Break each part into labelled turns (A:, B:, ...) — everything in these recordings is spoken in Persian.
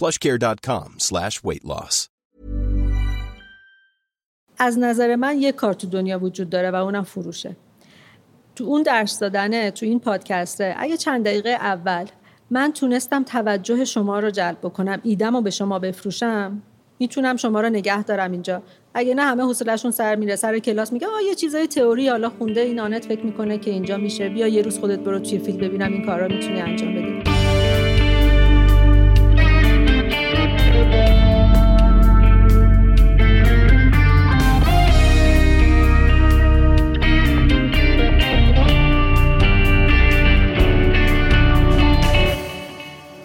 A: plushcare.com slash weight loss.
B: از نظر من یک کار تو دنیا وجود داره و اونم فروشه. تو اون درس دادنه تو این پادکسته اگه چند دقیقه اول من تونستم توجه شما رو جلب بکنم ایدم رو به شما بفروشم می‌تونم شما رو نگه دارم اینجا. اگه نه همه حوصلهشون سر میره سر کلاس میگه آ یه چیزای تئوری حالا خونده این آنت فکر می‌کنه که اینجا میشه بیا یه روز خودت برو توی فیلم ببینم این کارا می‌تونی انجام بدی.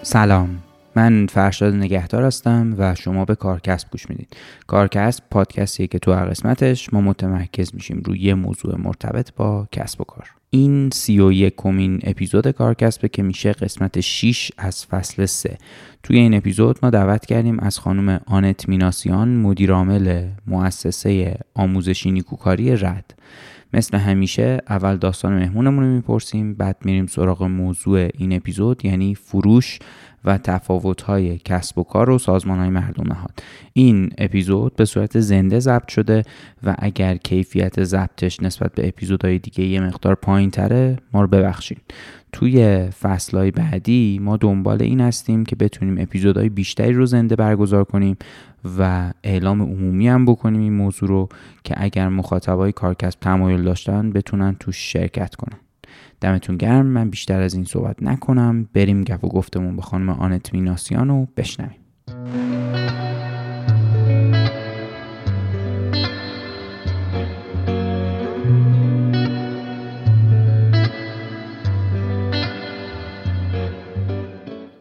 C: سلام. من فرشاد نگهدار هستم و شما به کارکسب گوش می‌دید. کارکسب پادکستیه که تو هر قسمتش ما متمرکز میشیم روی یه موضوع مرتبط با کسب و کار. این سی و یکمین اپیزود کارکسبه که میشه قسمت 6 از فصل 3 توی این اپیزود ما دعوت کردیم از خانم آنت میناسیان مدیرعامل مؤسسه آموزشی نیکوکاری رد. مثل همیشه اول داستان مهمونمون رو می‌پرسیم بعد میریم سراغ موضوع این اپیزود یعنی فروش و تفاوت‌های کسب و کار و سازمان‌های مردم نهاد. این اپیزود به صورت زنده ضبط شده و اگر کیفیت ضبطش نسبت به اپیزودهای دیگه یه مقدار پایین تره ما رو ببخشید. توی فصلهای بعدی ما دنبال این هستیم که بتونیم اپیزودهای بیشتری رو زنده برگزار کنیم و اعلام عمومی هم بکنیم این موضوع رو که اگر مخاطبای کارکسب تمایل داشتن بتونن توش شرکت کنن. دمتون گرم. من بیشتر از این صحبت نکنم. بریم گپ و گفتمون به خانم آنت میناسیان رو بشنویم.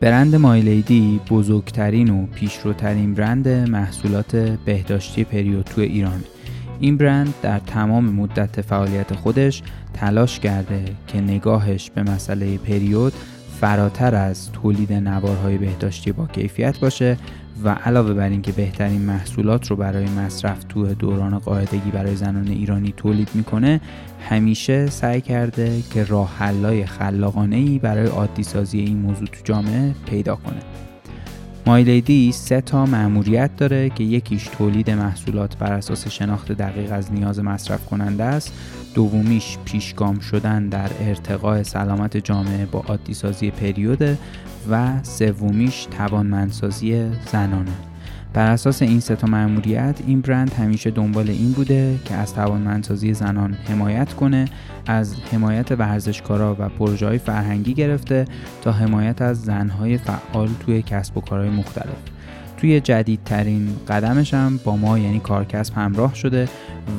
C: برند مایلیدی بزرگترین و پیشروترین برند محصولات بهداشتی پریود تو ایران این برند در تمام مدت فعالیت خودش تلاش کرده که نگاهش به مسئله پریود فراتر از تولید نوارهای بهداشتی با کیفیت باشه و علاوه بر اینکه بهترین محصولات رو برای مصرف تو دوران قاعدگی برای زنان ایرانی تولید می‌کنه همیشه سعی کرده که راه حلای خلاقانه ای برای عادی سازی این موضوع تو جامعه پیدا کنه. مایلیدی سه تا مأموریت داره که یکیش تولید محصولات بر اساس شناخت دقیق از نیاز مصرف کننده است. دومیش پیشگام شدن در ارتقاء سلامت جامعه با عادی سازی پریوده و سومیش توانمندسازی زنانه. بر اساس این سه تا مأموریت این برند همیشه دنبال این بوده که از توانمندسازی زنان حمایت کنه از حمایت ورزشکارا و پروژه های فرهنگی گرفته تا حمایت از زنهای فعال توی کسب و کارهای مختلف. توی جدیدترین قدمش هم با ما یعنی کارکسب همراه شده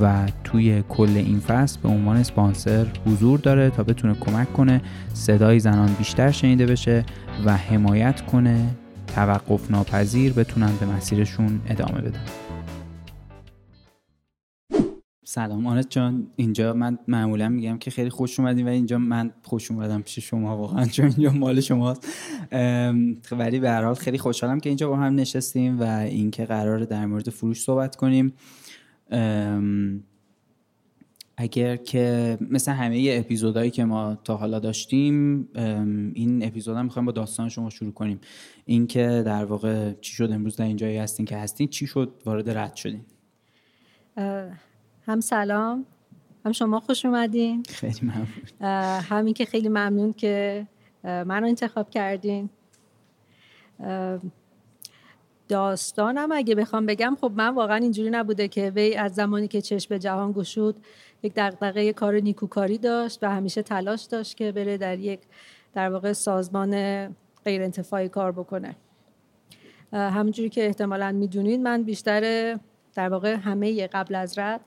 C: و توی کل این فصل به عنوان سپانسر حضور داره تا بتونه کمک کنه صدای زنان بیشتر شنیده بشه و حمایت کنه توقف ناپذیر بتونن به مسیرشون ادامه بدن. سلام آنت جان. اینجا من معمولا میگم که خیلی خوش اومدیم و اینجا من خوش اومدم پیش شما واقعا چون اینجا مال شماست. ولی به هر حال خیلی خوشحالم که اینجا با هم نشستیم و اینکه قرار در مورد فروش صحبت کنیم. اگر که مثل همه اپیزودهایی که ما تا حالا داشتیم این اپیزود هم می‌خوایم با داستان شما شروع کنیم. اینکه در واقع چی شد امروز در اینجایی هستین که هستین چی شد وارد رد شدین؟
B: هم سلام هم شما خوش اومدین.
C: خیلی ممنون.
B: همین که خیلی ممنون که منو انتخاب کردین. داستانم اگه بخوام بگم خب من واقعا اینجوری نبوده که وی از زمانی که چشم به جهان گشود یک دغدغه کار نیکوکاری داشت و همیشه تلاش داشت که بره در یک در واقع سازمان غیر انتفاعی کار بکنه. همونجوری که احتمالا می‌دونید من بیشتر در واقع همه قبل از رد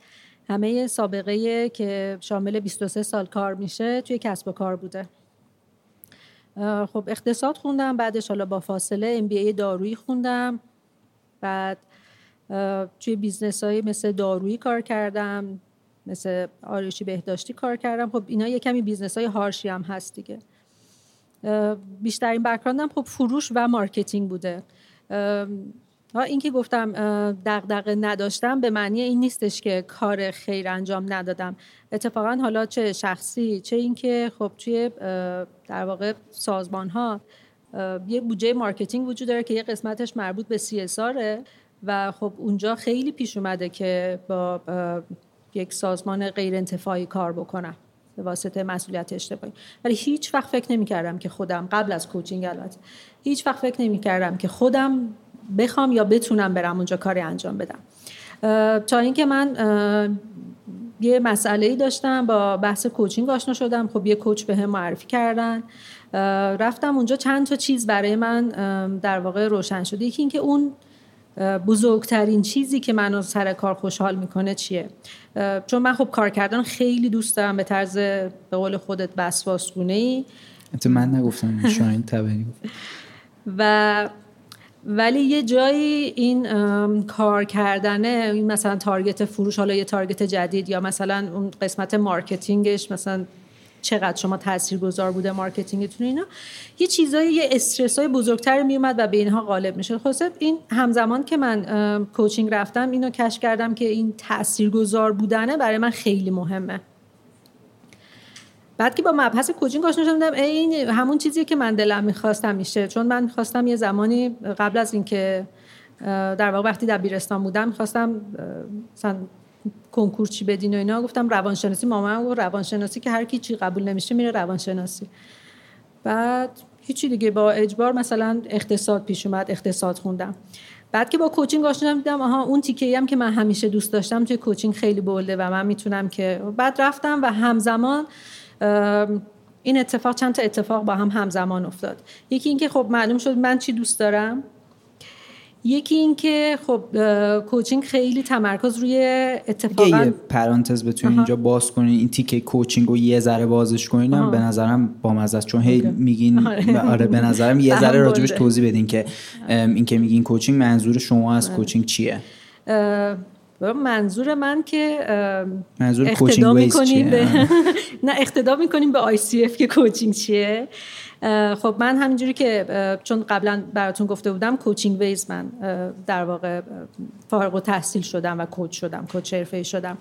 B: همه سابقه که شامل 23 سال کار میشه توی کسب و کار بوده. خب اقتصاد خوندم بعدش حالا با فاصله ام بی دارویی خوندم. بعد توی business های مثل دارویی کار کردم. مثل آرایشی بهداشتی کار کردم. خب اینا یه کمی business های harsh ی هم هست دیگه. بیشترین background م خب فروش و marketing بوده. این که گفتم دغدغه نداشتم به معنی این نیستش که کار خیر انجام ندادم. اتفاقا حالا چه شخصی چه اینکه خب توی در واقع سازمان ها یه بودجه marketing وجود داره که یه قسمتش مربوط به CSR و خب اونجا خیلی پیش اومده که با یک سازمان غیر انتفاعی کار بکنم به واسطه مسئولیت اجتماعی ولی هیچ وقت فکر نمی کردم که خودم قبل از coaching البته هیچ وقت فکر نمی کردم که خودم بخوام یا بتونم برم اونجا کاری انجام بدم. تا اینکه من یه مسئله ای داشتم با بحث coaching آشنا شدم. خب یه coach بهم معرفی کردن. رفتم اونجا. چند تا چیز برای من در واقع روشن شد. یکی اینکه اون بزرگترین چیزی که منو سر کار خوشحال می‌کنه چیه؟ چون من خب کار کردن خیلی دوست دارم به طرز به قول خودت وسواسگونه ای
C: من نگفتم شاین تبری
B: و ولی یه جایی این کار کردنه این مثلا target فروش حالا یه target جدید یا مثلا اون قسمت marketing ش مثلا چقدر شما تاثیرگذار بوده marketing تون اینا. یه چیزایی یه استرس های بزرگتر میومد و به اینها غالب میشه خلاصه این همزمان که من coaching رفتم اینو catch کردم که این تاثیرگذار بودنه برای من خیلی مهمه. بعد که با مبحث coaching آشنا شدم این همون چیزی که من دلم می‌خواستم میشه. چون من می‌خواستم یه زمانی قبل از اینکه در واقع وقتی دبیرستان بودم می‌خواستم مثلا کنکور چی بدین و اینا. گفتم روانشناسی مامان گفت روانشناسی که هر کی چی قبول نمیشه میره روانشناسی. بعد هیچی دیگه با اجبار مثلا اقتصاد پیش اومد اقتصاد خوندم. بعد که با کوچینگ آشنا دیدم آها اون تیکه هم که من همیشه دوست داشتم توی کوچینگ خیلی بولده و من می‌تونم که بعد رفتم و همزمان این اتفاق چند تا اتفاق با هم همزمان افتاد. یکی اینکه خب معلوم شد من چی دوست دارم. یکی اینکه خب کوچینگ خیلی تمرکز روی اتفاقا
C: یه پرانتز بتونین اینجا باز کنین این تیکه کوچینگ رو یه ذره بازش کنین به نظرم با مزه چون هی میگین آره. آره به نظرم یه ذره راجبش توضیح بدین که این که میگین کوچینگ منظور شما از آره. کوچینگ چیه؟
B: منظور من که
C: منظور می‌کنیم
B: به نه اقتدا می‌کنیم به اف که کوچینگ چیه. خب من همینجوری که چون قبلا براتون گفته بودم کوچینگ ویز من در واقع فارغ و تحصیل شدم و کوچ شدم کوچ حرفه‌ای شدم.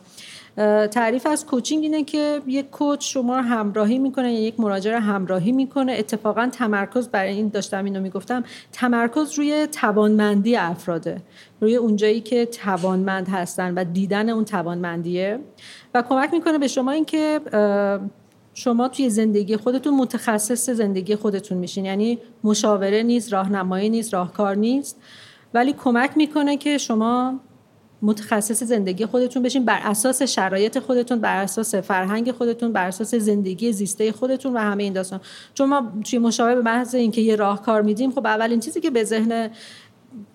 B: تعریف از کوچینگ اینه که یک کوچ شما رو همراهی می‌کنه یا یک مراجع همراهی می‌کنه. اتفاقا تمرکز برای این داشتم اینو می‌گفتم تمرکز روی توانمندی افراده. روی اونجایی که توانمند هستن و دیدن اون توانمندیه. و کمک می‌کنه به شما اینکه شما توی زندگی خودتون متخصص زندگی خودتون میشین. یعنی مشاوره نیست راهنمایی نیست راهکار نیست. ولی کمک می‌کنه که شما متخصص زندگی خودتون بشین. بر اساس شرایط خودتون بر اساس فرهنگ خودتون بر اساس زندگی زیسته خودتون و همه این داستان. چون ما توی مشاوره به محض اینکه یه راهکار میدیم خب اولین چیزی که به ذهن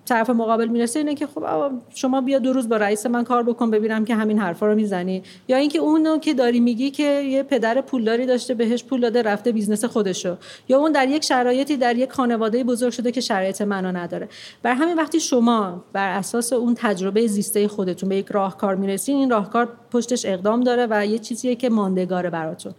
B: طرف مقابل می‌رسه اینه که خب شما بیا دو روز با رئیس من کار بکن ببینم که همین حرفا رو می‌زنی. یا اینکه اونو که داری میگی که یه پدر پولداری داشته بهش پول داده رفته business خودشو. یا اون در یک شرایطی در یک خانواده بزرگ شده که شرایط منو نداره. بر همین وقتی شما بر اساس اون تجربه زیسته خودتون به یک راهکار می‌رسین این راهکار پشتش اقدام داره و یه چیزیه که ماندگاره براتون.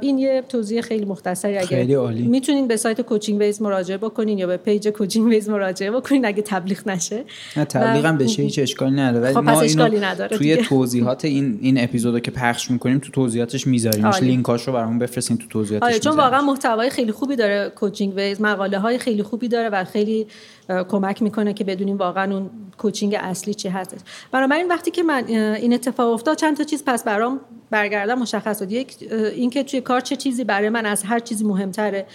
B: این یه توضیح خیلی مختصری اگه
C: خیلی عالی.
B: می‌تونین به سایت کوچینگ ویز مراجعه بکنین یا به page کوچینگ ویز مراجعه بکنین اگه تبلیغ نشه.
C: نه تبلیغ هم بشه هیچ اشکالی نداره.
B: ولی خب ما اشکالی نداره
C: توی توضیحات این این اپیزودو که پخش می‌کنیم تو توضیحاتش می‌ذاریم. لینکاش رو برامون بفرستین تو توضیحاتش آره
B: چون واقعا محتوای خیلی خوبی داره کوچینگ ویز مقاله های خیلی خوبی داره و خیلی کمک می‌کنه که بدونیم واقعا اون کوچینگ اصلی چی هست بنابراین وقتی که من این اتفاق افتاد چند تا چیز پس برام برگردم مشخص شد. یک اینکه توی کار چه چیزی برای من از هر چیزی مهمتره.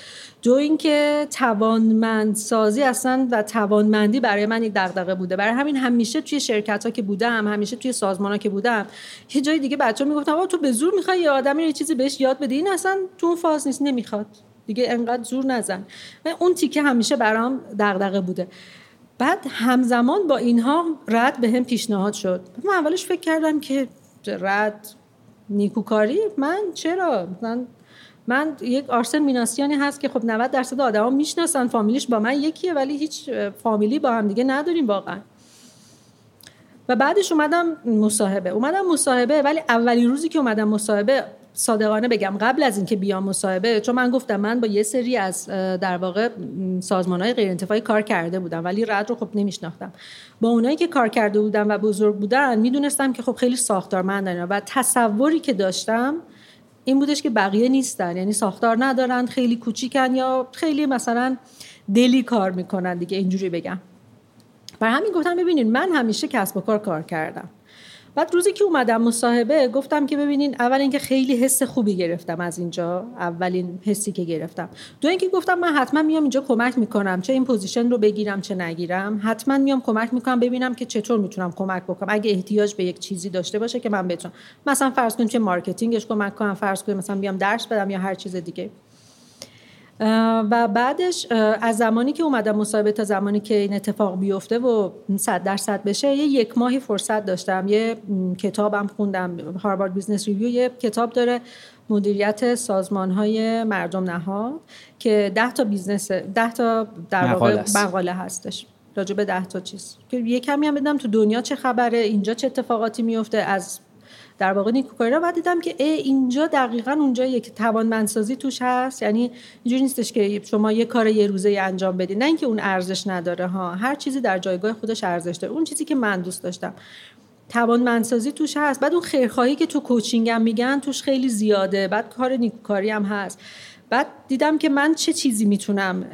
B: دو اینکه توانمندسازی اصلا و توانمندی برای من یک دغدغه بوده. برای همین همیشه توی شرکت ها که بودم همیشه توی سازمان ها که بودم یه جای دیگه بچه ها می‌گفتن تو به زور می‌خوای یه آدمی یه چیزی بهش یاد بدی. این اصلا تو اون فاز نیست نمی‌خواد. دیگه انقدر زور نزن. اون تیکه همیشه برام دغدغه بوده. بعد همزمان با اینها رد به هم پیشنهاد شد. من اولش فکر کردم که رد نیکوکاری؟ من چرا؟ من من یک آرسن میناسیانی هست که خب 90 درصد آدما می‌شناسن فامیلیش با من یکیه ولی هیچ فامیلی با هم دیگه نداریم واقعا. و بعدش اومدم مصاحبه. اومدم مصاحبه ولی اولی روزی که اومدم مصاحبه صادقانه بگم قبل از اینکه بیام مصاحبه چون من گفتم من با یه سری از در واقع سازمان های غیر انتفاعی کار کرده بودم ولی رد رو خب نمیشناختم. با اونایی که کار کرده بودم و بزرگ بودن می‌دونستم که خب خیلی ساختارمندن و تصوری که داشتم این بودش که بقیه نیستن. یعنی ساختار ندارن خیلی کوچیکن یا خیلی مثلا دلی کار می‌کنن دیگه اینجوری بگم. بر همین گفتم ببینید من همیشه کسب و کار کار کردم. بعد روزی که اومدم مصاحبه گفتم که ببینین اول اینکه خیلی حس خوبی گرفتم از اینجا اولین حسی که گرفتم. دو اینکه گفتم من حتما میام اینجا کمک می‌کنم چه این position رو بگیرم چه نگیرم. حتما میام کمک می‌کنم ببینم که چطور می‌تونم کمک بکنم. اگه احتیاج به یک چیزی داشته باشه که من بتونم. مثلا فرض کنیم چه marketing ش کمک کنم فرض کنیم مثلا بیام درس بدم یا هر چیز دیگه. و بعدش از زمانی که اومدم مصاحبه تا زمانی که این اتفاق بیفته و صد درصد بشه یه یک ماهی فرصت داشتم. یه کتابم خوندم. Harvard Business Review یه کتاب داره مدیریت سازمان های مردم نهاد که ده تا business ده تا در واقع مقاله هستش. راجع به ده تا چیز. که یه کمی هم بدونم تو دنیا چه خبره اینجا چه اتفاقاتی میفته از در واقع نیکوکاری رو بعد دیدم که ای اینجا دقیقا اونجاییه که توانمندسازی توش هست. یعنی اینجوری نیستش که شما یه کار یه روزه انجام بدید نه اینکه اون ارزش نداره ها. هر چیزی در جایگاه خودش ارزش داره. اون چیزی که من دوست داشتم. توانمندسازی توش هست. بعد اون خیرخواهی که تو کوچینگ هم میگن توش خیلی زیاده. بعد کار نیکوکاری هم هست. بعد دیدم که من چه چیزی می‌تونم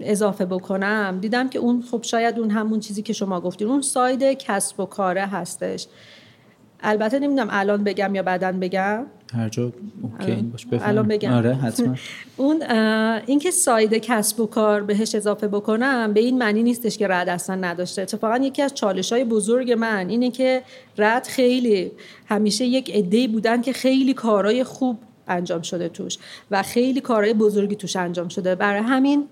B: اضافه بکنم؟ دیدم که اون خب شاید اون همون چیزی که شما گفتین. اون ساید کسب و کاره هستش. البته نمی‌دونم الان بگم یا بعدا بگم.
C: هر جا اوکی باش
B: الان بگم.
C: آره حتما.
B: اون اینکه ساید کسب و کار بهش اضافه بکنم به این معنی نیستش که رد اصلا نداشته. اتفاقا یکی از چالش های بزرگ من اینه که رد خیلی همیشه یک عده بودن که خیلی کارهای خوب انجام شده توش و خیلی کارهای بزرگی توش انجام شده. برای همین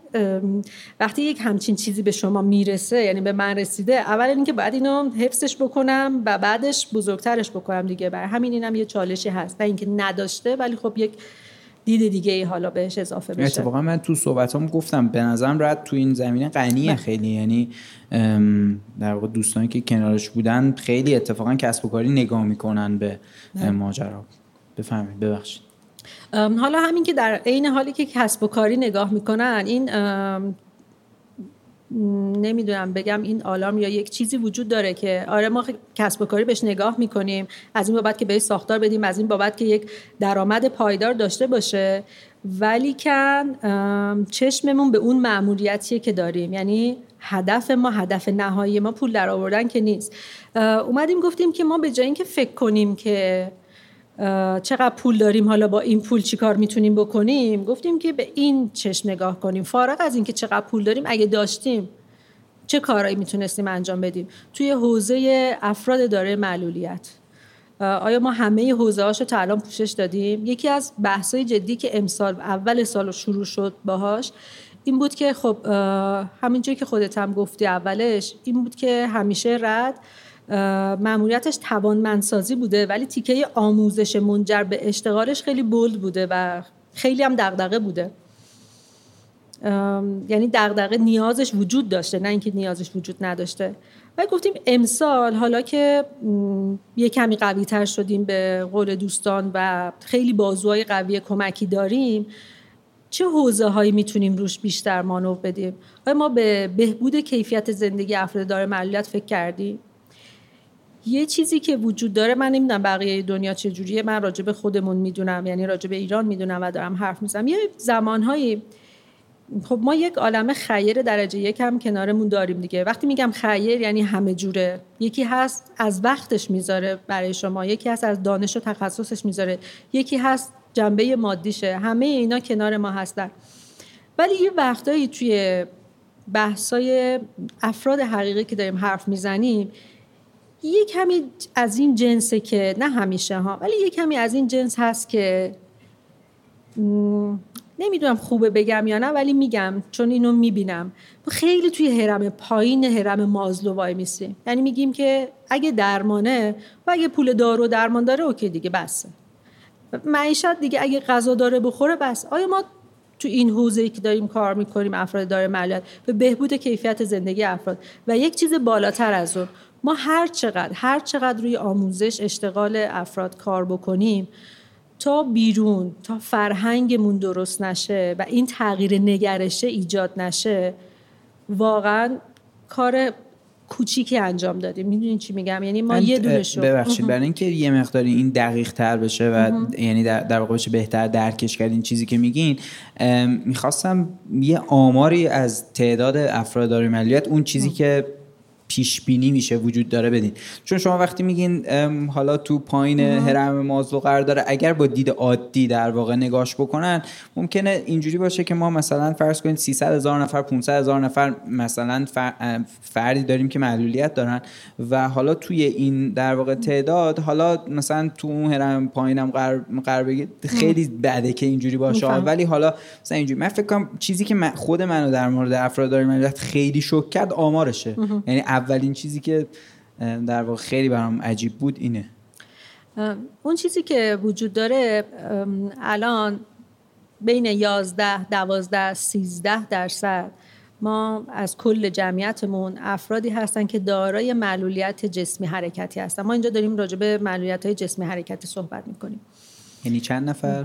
B: وقتی یک همچین چیزی به شما می‌رسه یعنی به من رسیده اول اینکه باید اینو حفظش بکنم و بعدش بزرگترش بکنم دیگه. برای همین اینم یه چالشی هست. نه اینکه نداشته ولی خب یک دید دیگه ای حالا بهش اضافه بشه.
C: اتفاقا من تو صحبتام گفتم به نظرم رد تو این زمینه غنیه خیلی. یعنی در واقع دوستانی که کنارش بودن خیلی اتفاقا کسب و کاری نگاه می‌کنن به ماجرا. بفهمید ببخشید.
B: حالا همین که در عین حالی که کسب و کاری نگاه می‌کنن این نمی‌دونم بگم این آلارم یا یک چیزی وجود داره که آره ما کسب و کاری بهش نگاه می‌کنیم از این بابت که بهش ساختار بدیم از این بابت که یک درآمد پایدار داشته باشه ولی کن چشممون به اون معمولیتیه که داریم. یعنی هدف ما هدف نهایی ما پول در آوردن که نیست. اومدیم گفتیم که ما به جای اینکه فکر کنیم که چقدر پول داریم؟ حالا با این پول چیکار می‌تونیم بکنیم؟ گفتیم که به این چشم نگاه کنیم. فارغ از اینکه چقدر پول داریم اگه داشتیم چه کارهایی می‌تونستیم انجام بدیم؟ توی حوزه افراد داره معلولیت. آیا ما همه حوزه هاشو تا الان پوشش دادیم؟ یکی از بحثای جدی که امسال اول سال شروع شد باهاش این بود که خب همینجوری که خودت هم گفتی اولش این بود که همیشه رد معمولیتش توانمندسازی بوده ولی تیکه آموزش منجر به اشتغالش خیلی بولد بوده و خیلی هم دغدغه بوده. یعنی دغدغه نیازش وجود داشته نه اینکه نیازش وجود نداشته. و گفتیم امسال حالا که یه کمی قوی تر شدیم به قول دوستان و خیلی بازوهای قوی کمکی داریم چه حوزه هایی می‌تونیم روش بیشتر مانو بدیم؟ آیا ما به بهبود کیفیت زندگی افراد داره معلولیت فکر کردیم. یه چیزی که وجود داره من نمی‌دونم بقیه دنیا چجوریه من راجع به خودمون می‌دونم یعنی راجع به ایران می‌دونم و دارم حرف می‌زنم. یه زمانهایی خب ما یک عالم خیر درجه یک هم کنارمون داریم دیگه. وقتی میگم خیر یعنی همه جوره. یکی هست از وقتش می‌ذاره برای شما یکی هست از دانش و تخصصش می‌ذاره یکی هست جنبه مادیشه. همه اینا کنار ما هستن. ولی یه وقتایی توی بحثای افراد حقیقی که داریم حرف می‌زنیم یه کمی از این جنسه که نه همیشه ها ولی یه کمی از این جنس هست که نمی‌دونم خوبه بگم یا نه ولی میگم چون اینو می‌بینم. خیلی توی هرم پایین هرم مازلو وای میسیم. یعنی میگیم که اگه درمانه و اگه پول دارو درمان داره اوکی دیگه بسه معیشت دیگه اگه غذا داره بخوره بس. آیا ما تو این حوزه ای که داریم کار می‌کنیم افراد داره مالیات به بهبود کیفیت زندگی افراد. و یک چیز بالاتر از اون ما هر چقدر هر چقدر روی آموزش اشتغال افراد کار بکنیم تا بیرون تا فرهنگمون درست نشه و این تغییر نگرشه ایجاد نشه واقعا کار کوچیکی انجام دادیم. می‌دونین چی میگم؟ یعنی ما یه دونه شو
C: ببخشید برای اینکه یه مقداری این دقیق تر بشه و یعنی در, در واقع بشه بهتر درکش کرد این چیزی که میگین می‌خواستم یه آماری از تعداد افراد داره ملیت اون چیزی که پیش بینی میشه وجود داره بدین. چون شما وقتی میگین حالا تو پایین هرم مازلو قرار داره اگر با دید عادی در واقع نگاش بکنن ممکنه اینجوری باشه که ما مثلا فرض کنید 300 هزار نفر 500 هزار نفر مثلا فردی داریم که معلولیت دارن و حالا توی این در واقع تعداد حالا مثلا تو اون هرم پایینم قرار, قرار بگید خیلی بده که اینجوری باشه. ولی حالا مثلا اینجوری من فکر کنم چیزی که من خود منو در مورد افراد داریم خیلی شوک کرد آمارشه. یعنی اولین چیزی که در واقع خیلی برام عجیب بود اینه.
B: اون چیزی که وجود داره الان بین 11 12 13 درصد ما از کل جمعیتمون افرادی هستن که دارای معلولیت جسمی حرکتی هستن. ما اینجا داریم راجع به معلولیت های جسمی حرکتی صحبت می‌کنیم.
C: یعنی چند نفر؟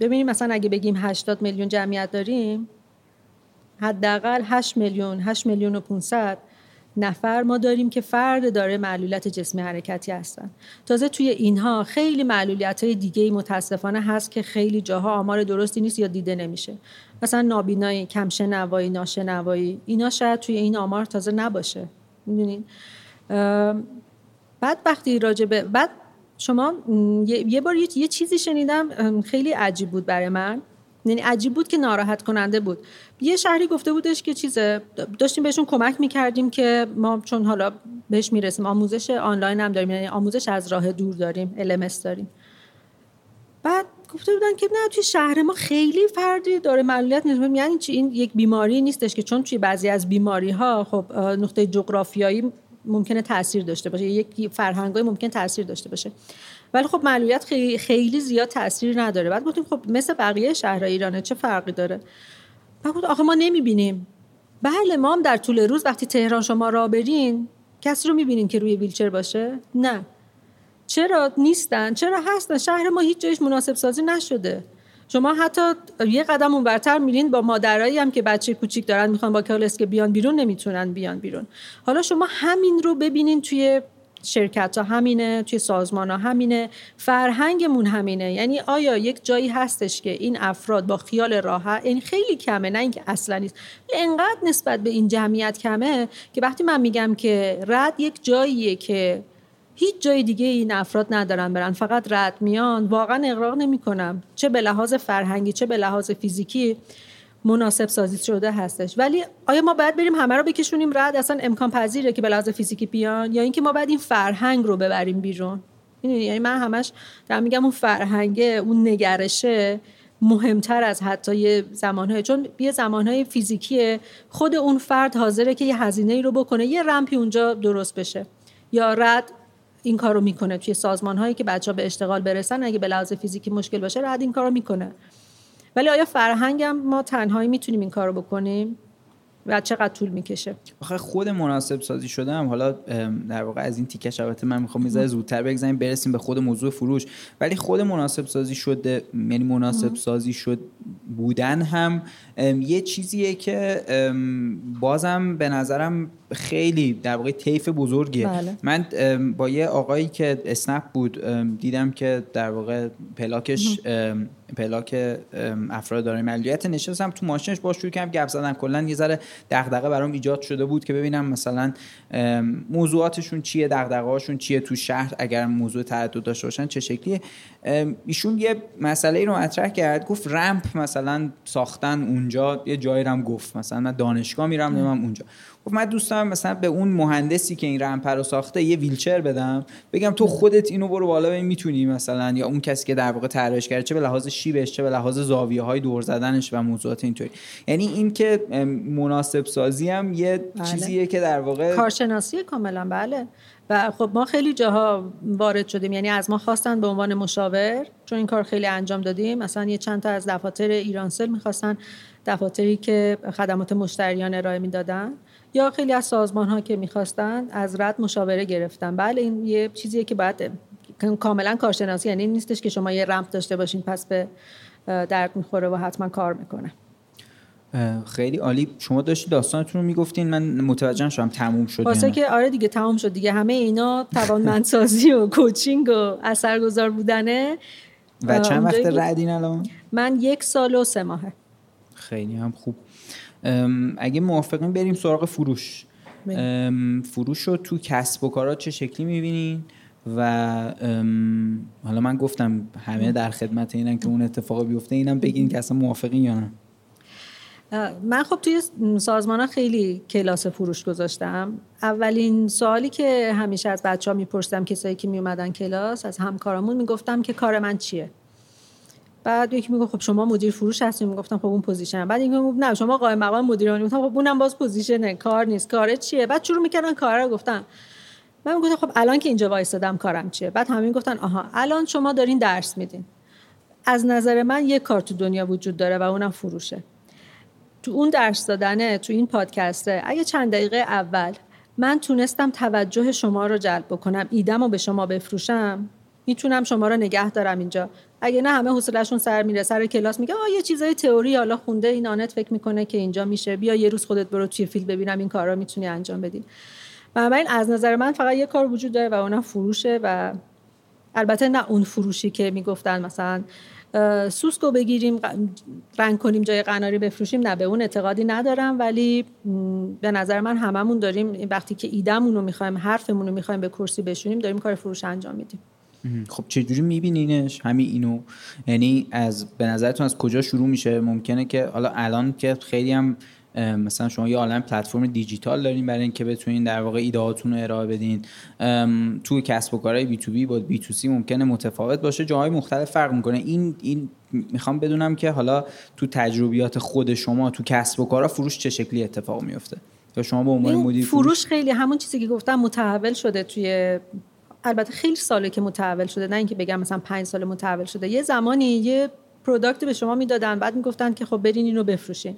B: ببینیم مثلا اگه بگیم 80 میلیون جمعیت داریم حداقل 8 میلیون 8 میلیون و 500 نفر ما داریم که فرد داره معلولیت جسمی حرکتی هستن. تازه توی اینها خیلی معلولیت های دیگه متاسفانه هست که خیلی جاها آمار درستی نیست یا دیده نمیشه. مثلا نابینایی کمشنوایی ناشنوایی اینا شاید توی این آمار تازه نباشه. می‌دونین؟ بعد وقتی راجبه بعد شما یه بار یه چیزی شنیدم خیلی عجیب بود برای من. یعنی عجیب بود که ناراحت کننده بود. یه شهری گفته بودش که چیزه داشتیم بهشون کمک می‌کردیم که ما چون حالا بهش می‌رسیم آموزش آنلاین هم داریم یعنی آموزش از راه دور داریم LMS داریم. بعد گفته بودن که نه توی شهر ما خیلی فردی داره معلولیت نیست یعنی چی؟ این یک بیماری نیستش که چون توی بعضی از بیماری ها خب نقطه جغرافیایی ممکنه تاثیر داشته باشه یک فرهنگای ممکن تاثیر داشته باشه. ولی خب معلولیت خیلی, خیلی زیاد تاثیر نداره. بعد گفتیم خب مثل بقیه شهرهای ایرانه چه فرقی داره؟ بعد گفت آخه ما نمی‌بینیم. بله ما هم در طول روز وقتی تهران شما را برین کسی رو می‌بینین که روی ویلچر باشه؟ نه. چرا نیستن؟ چرا هستن؟ شهر ما هیچ جایش مناسب سازی نشده. شما حتی یه قدم اونورتر میرین با مادرایی هم که بچه کوچیک دارن می‌خوان با که بیان بیرون نمی‌تونن بیان بیرون. حالا شما همین رو ببینین توی شرکت ها همینه توی سازمان ها همینه. فرهنگمون همینه. یعنی آیا یک جایی هستش که این افراد با خیال راحت این خیلی کمه نه اینکه اصلا نیست انقدر نسبت به این جمعیت کمه که وقتی من میگم که رد یک جاییه که هیچ جای دیگه این افراد ندارن برن فقط رد میان واقعا اقراق نمی کنم چه به لحاظ فرهنگی چه به لحاظ فیزیکی. مناسب سازی شده هستش. ولی آیا ما باید بریم همه رو بکشونیم رد؟ اصلا امکان پذیره که به لحاظ فیزیکی بیان؟ یا اینکه ما باید این فرهنگ رو ببریم بیرون؟ یعنی من همش دارم میگم اون فرهنگه اون نگرشه مهمتر از حتی یه زمانهای چون یه زمانهای فیزیکیه خود اون فرد حاضره که یه هزینه رو بکنه یه رمپی اونجا درست بشه. یا رد این کار رو می‌کنه توی سازمان هایی که بچه ها به اشتغال برسن. اگه به لحاظ فیزیکی مشکل باشه رد این کار رو می‌کنه. ولی آیا فرهنگم ما تنهایی می‌تونیم این کار رو بکنیم؟ و چقدر طول می‌کشه؟
C: آخه خود مناسب سازی شده هم حالا در واقع از این تیکش البته من می‌خوام می‌ذاره زودتر بگذاریم برسیم به خود موضوع فروش. ولی خود مناسب سازی شده یعنی مناسب سازی شد بودن هم یه چیزیه که بازم به نظرم خیلی در واقع طیف بزرگیه. بله. من با یه آقایی که اسنپ بود دیدم که در واقع پلاکش پلاک افراد دارای ملیت نشستم تو ماشینش با شروع کردم گپ زدن کلا یه ذره دغدغه برام ایجاد شده بود که ببینم مثلا موضوعاتشون چیه دغدغه‌هاشون چیه تو شهر اگر موضوع تردد داشته باشن چه شکلیه. ایشون یه مسئله ای رو مطرح کرد گفت رمپ مثلا ساختن اونجا یه جایی رم گفت. مثلا من دانشگاه میرم نمیم اونجا. گفت من دوست دارم مثلا به اون مهندسی که این رمپ رو ساخته یه ویلچر بدم بگم تو خودت اینو برو بالا ببین می‌تونی مثلا یا اون کسی که در واقع طراحیش کرده چه به لحاظ شیبش چه به لحاظ زاویه های دور زدنش و موضوعات اینطوری. یعنی این که مناسب سازی هم یه بله. چیزیه که در واقع
B: کارشناسی کاملا بله. و خب ما خیلی جاها وارد شدیم یعنی از ما خواستن به عنوان مشاور چون این کار خیلی انجام دادیم مثلا یه چند تا از دفاتر ایرانسل می‌خواستن دفاتری که خدمات مشتریان ارائه می‌دادن. یا خیلی از سازمان ها که می‌خواستن از رد مشاوره گرفتن. بله این یه چیزیه که باید کاملا کارشناسی یعنی نیستش که شما یه رمپ داشته باشین پس به درد می‌خوره و حتما کار می‌کنه.
C: خیلی عالی. شما داشتی داستانتون رو می‌گفتین. من متوجه شدم تموم شد
B: واسه که آره دیگه تموم شد دیگه. همه اینا توانمندسازی و کوچینگ و اثرگذار بودنه.
C: و چند وقت ردین الان؟
B: من یک سال و سه ماهه.
C: خیلی هم خوب. اگه موافقین بریم سراغ فروش. فروش رو تو کسب و کارا چه شکلی می‌بینین؟ و حالا من گفتم همه در خدمت اینن که اون اتفاق بیفته اینم بگین که اصلا موافقین یا نه.
B: من خب توی سازمان ها خیلی کلاس فروش گذاشتم. اولین سوالی که همیشه از بچه ها میپرسیدم کسایی که میومدن کلاس از همکارامون می‌گفتم که کار من چیه؟ بعد یکی می‌گفت خب شما مدیر فروش هستین می‌گفتم خب اون position بعد یکی می‌گفت نه شما قائم مقام مدیرانی گفتم خب اونم باز position ه. کار نیست. کار چیه؟ بعد شروع می‌کردن کار رو گفتم من می‌گفتم خب الان که اینجا وایسادم کارم چیه؟ بعد همین گفتن آها الان شما دارین درس میدین. از نظر من یک کار تو دنیا وجود داره و اونم فروشه. تو اون درس دادنه تو این پادکسته اگه چند دقیقه اول من تونستم توجه شما رو جلب بکنم ایدم به شما بفروشم می‌تونم شما رو نگه دارم اینجا. اگه نه همه حوصلهشون سر میره سر کلاس میگه آ یه چیزای تئوری حالا خونده این آنت فکر می‌کنه که اینجا میشه بیا یه روز خودت برو توی فیلد ببینم این کارا می‌تونی انجام بدی. بنابراین از نظر من فقط یه کار وجود داره و اونم فروشه و البته نه اون فروشی که می‌گفتن مثلا سوسکو بگیریم رنگ کنیم جای قناری بفروشیم نه به اون اعتقادی ندارم. ولی به نظر من هممون داریم وقتی که ایدمون رو می‌خوایم حرفمون رو می‌خوایم به کرسی بشونیم داریم کار فروش انجام میدیم.
C: خب چجوری میبینینش؟ همین اینو. یعنی از به نظرتون از کجا شروع میشه؟ ممکنه که حالا الان که خیلی هم مثلا شما یه عالم پلتفرم دیجیتال دارین برای اینکه بتونین در واقع ایده هاتون رو ارائه بدین. تو کسب و کارهای بی تو بی با بی تو سی ممکنه متفاوت باشه. جاهای مختلف فرق می‌کنه. این این می‌خوام بدونم که حالا تو تجربیات خود شما تو کسب و کارها فروش چه شکلی اتفاق میفته یا شما به عنوان مدیر
B: فروش, فروش خیلی همون چیزی که گفتم متحول شده توی البته خیلی ساله که متحول شده نه اینکه بگم مثلا پنج سال متحول شده. یه زمانی یه product به شما می‌دادن بعد می‌گفتن که خب برین اینو بفروشین.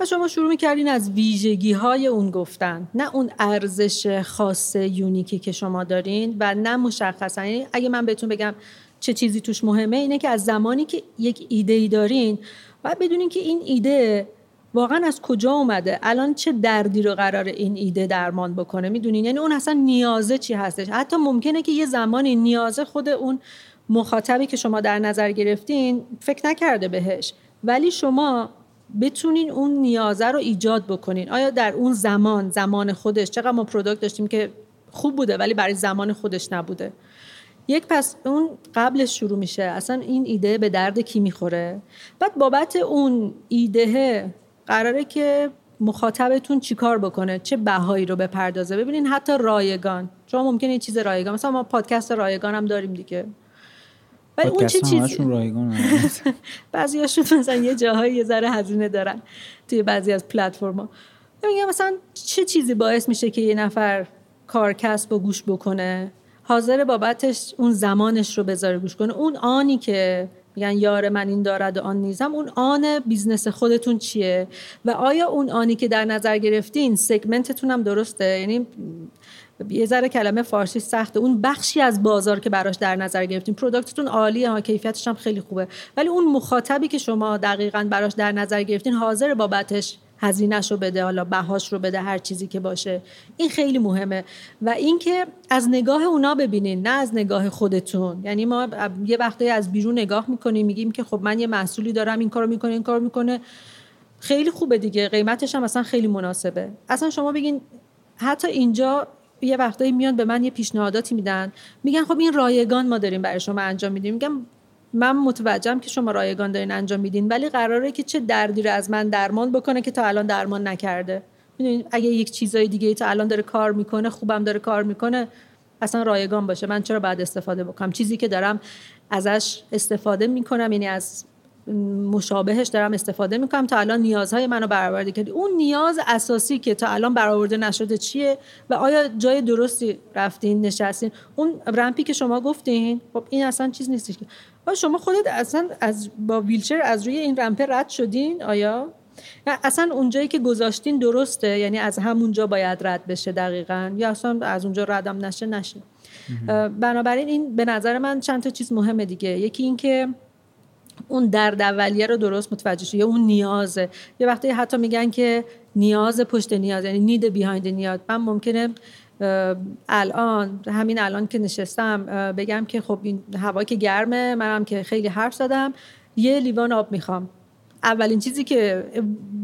B: و شما شروع می‌کردین از ویژگی های اون گفتن. نه اون ارزش خاص unique ی که شما دارین و نه مشخصا. یعنی اگه من بهتون بگم چه چیزی توش مهمه اینه که از زمانی که یک ایده ای دارین باید بدونین که این ایده واقعا از کجا اومده؟ الان چه دردی رو قرار این ایده درمان بکنه؟ می‌دونین؟ یعنی اون اصلا نیازه چی هستش؟ حتی ممکنه که یه زمانی نیازه خود اون مخاطبی که شما در نظر گرفتین فکر نکرده بهش. ولی شما بتونین اون نیازه رو ایجاد بکنین. آیا در اون زمان زمان خودش چقدر ما پروداکت داشتیم که خوب بوده ولی برای زمان خودش نبوده؟ یک پس اون قبلش شروع میشه. اصلا این ایده به درد کی می‌خوره؟ بعد بابت اون ایده قراره که مخاطبتون چیکار بکنه؟ چه بهایی رو بپردازه؟ ببینین حتی رایگان. شما ممکنه یه چیز رایگان مثلا ما پادکست رایگان هم داریم دیگه. ولی اون چه چیزی بعضیاشون مثلا یه جاهایی یه ذره هزینه دارن توی بعضی از پلتفرما میگم مثلا چه چیزی باعث میشه که یه نفر کار کسب و گوش بکنه؟ حاضر بابتش اون زمانش رو بذاره گوش کنه. اون آنی که میگن یار من این دارد و آن نیزم. اون آن business خودتون چیه؟ و آیا اون آنی که در نظر گرفتین segment تون هم درسته؟ یعنی یه ذره کلمه فارسی سخته. اون بخشی از بازار که براش در نظر گرفتین product تون عالیه ها کیفیتش هم خیلی خوبه. ولی اون مخاطبی که شما دقیقا براش در نظر گرفتین حاضر بابتش هزینهش رو بده حالا بهاش رو بده هر چیزی که باشه. این خیلی مهمه. و اینکه از نگاه اونا ببینین نه از نگاه خودتون. یعنی ما یه وقتی از بیرون نگاه می‌کنیم میگیم که خب من یه محصولی دارم این کارو می‌کنه این کارو می‌کنه. خیلی خوبه دیگه. قیمتش هم اصلا خیلی مناسبه. اصلا شما بگین حتی اینجا یه وقتایی میان به من یه پیشنهاداتی میدن. میگن خب این رایگان ما داریم برای شما انجام میدیم. میگم من متوجهم که شما رایگان دارین انجام میدین ولی قراره که چه دردی رو از من درمان بکنه که تا الان درمان نکرده. می‌دونید اگه یک چیزای دیگه تا الان داره کار می‌کنه خوبم داره کار می‌کنه اصلا رایگان باشه. من چرا بعد استفاده بکنم؟ چیزی که دارم ازش استفاده می‌کنم یعنی از مشابهش دارم استفاده می‌کنم تا الان نیازهای منو برآورده کردی. اون نیاز اساسی که تا الان برآورده نشده چیه؟ و آیا جای درستی رفتین نشستین؟ اون رمپی که شما گفتین خب این اصلا چیز نیستش که. شما خودت اصلا از با ویلچر از روی این رمپه رد شدین؟ آیا؟ اصلا اونجایی که گذاشتین درسته؟ یعنی از همونجا باید رد بشه دقیقا؟ یا اصلا از اونجا ردم نشه؟ نشه. بنابراین این به نظر من چند تا چیز مهمه دیگه. یکی اینکه اون درد اولیه رو درست متوجه شد یا اون نیازه. یه وقتی حتی میگن که نیاز پشت نیاز یعنی نید بیهایند نیاز. من ممکنه الان همین الان که نشستم بگم که خب این هوا که گرمه منم که خیلی حرف زدم یه لیوان آب می‌خوام. اولین چیزی که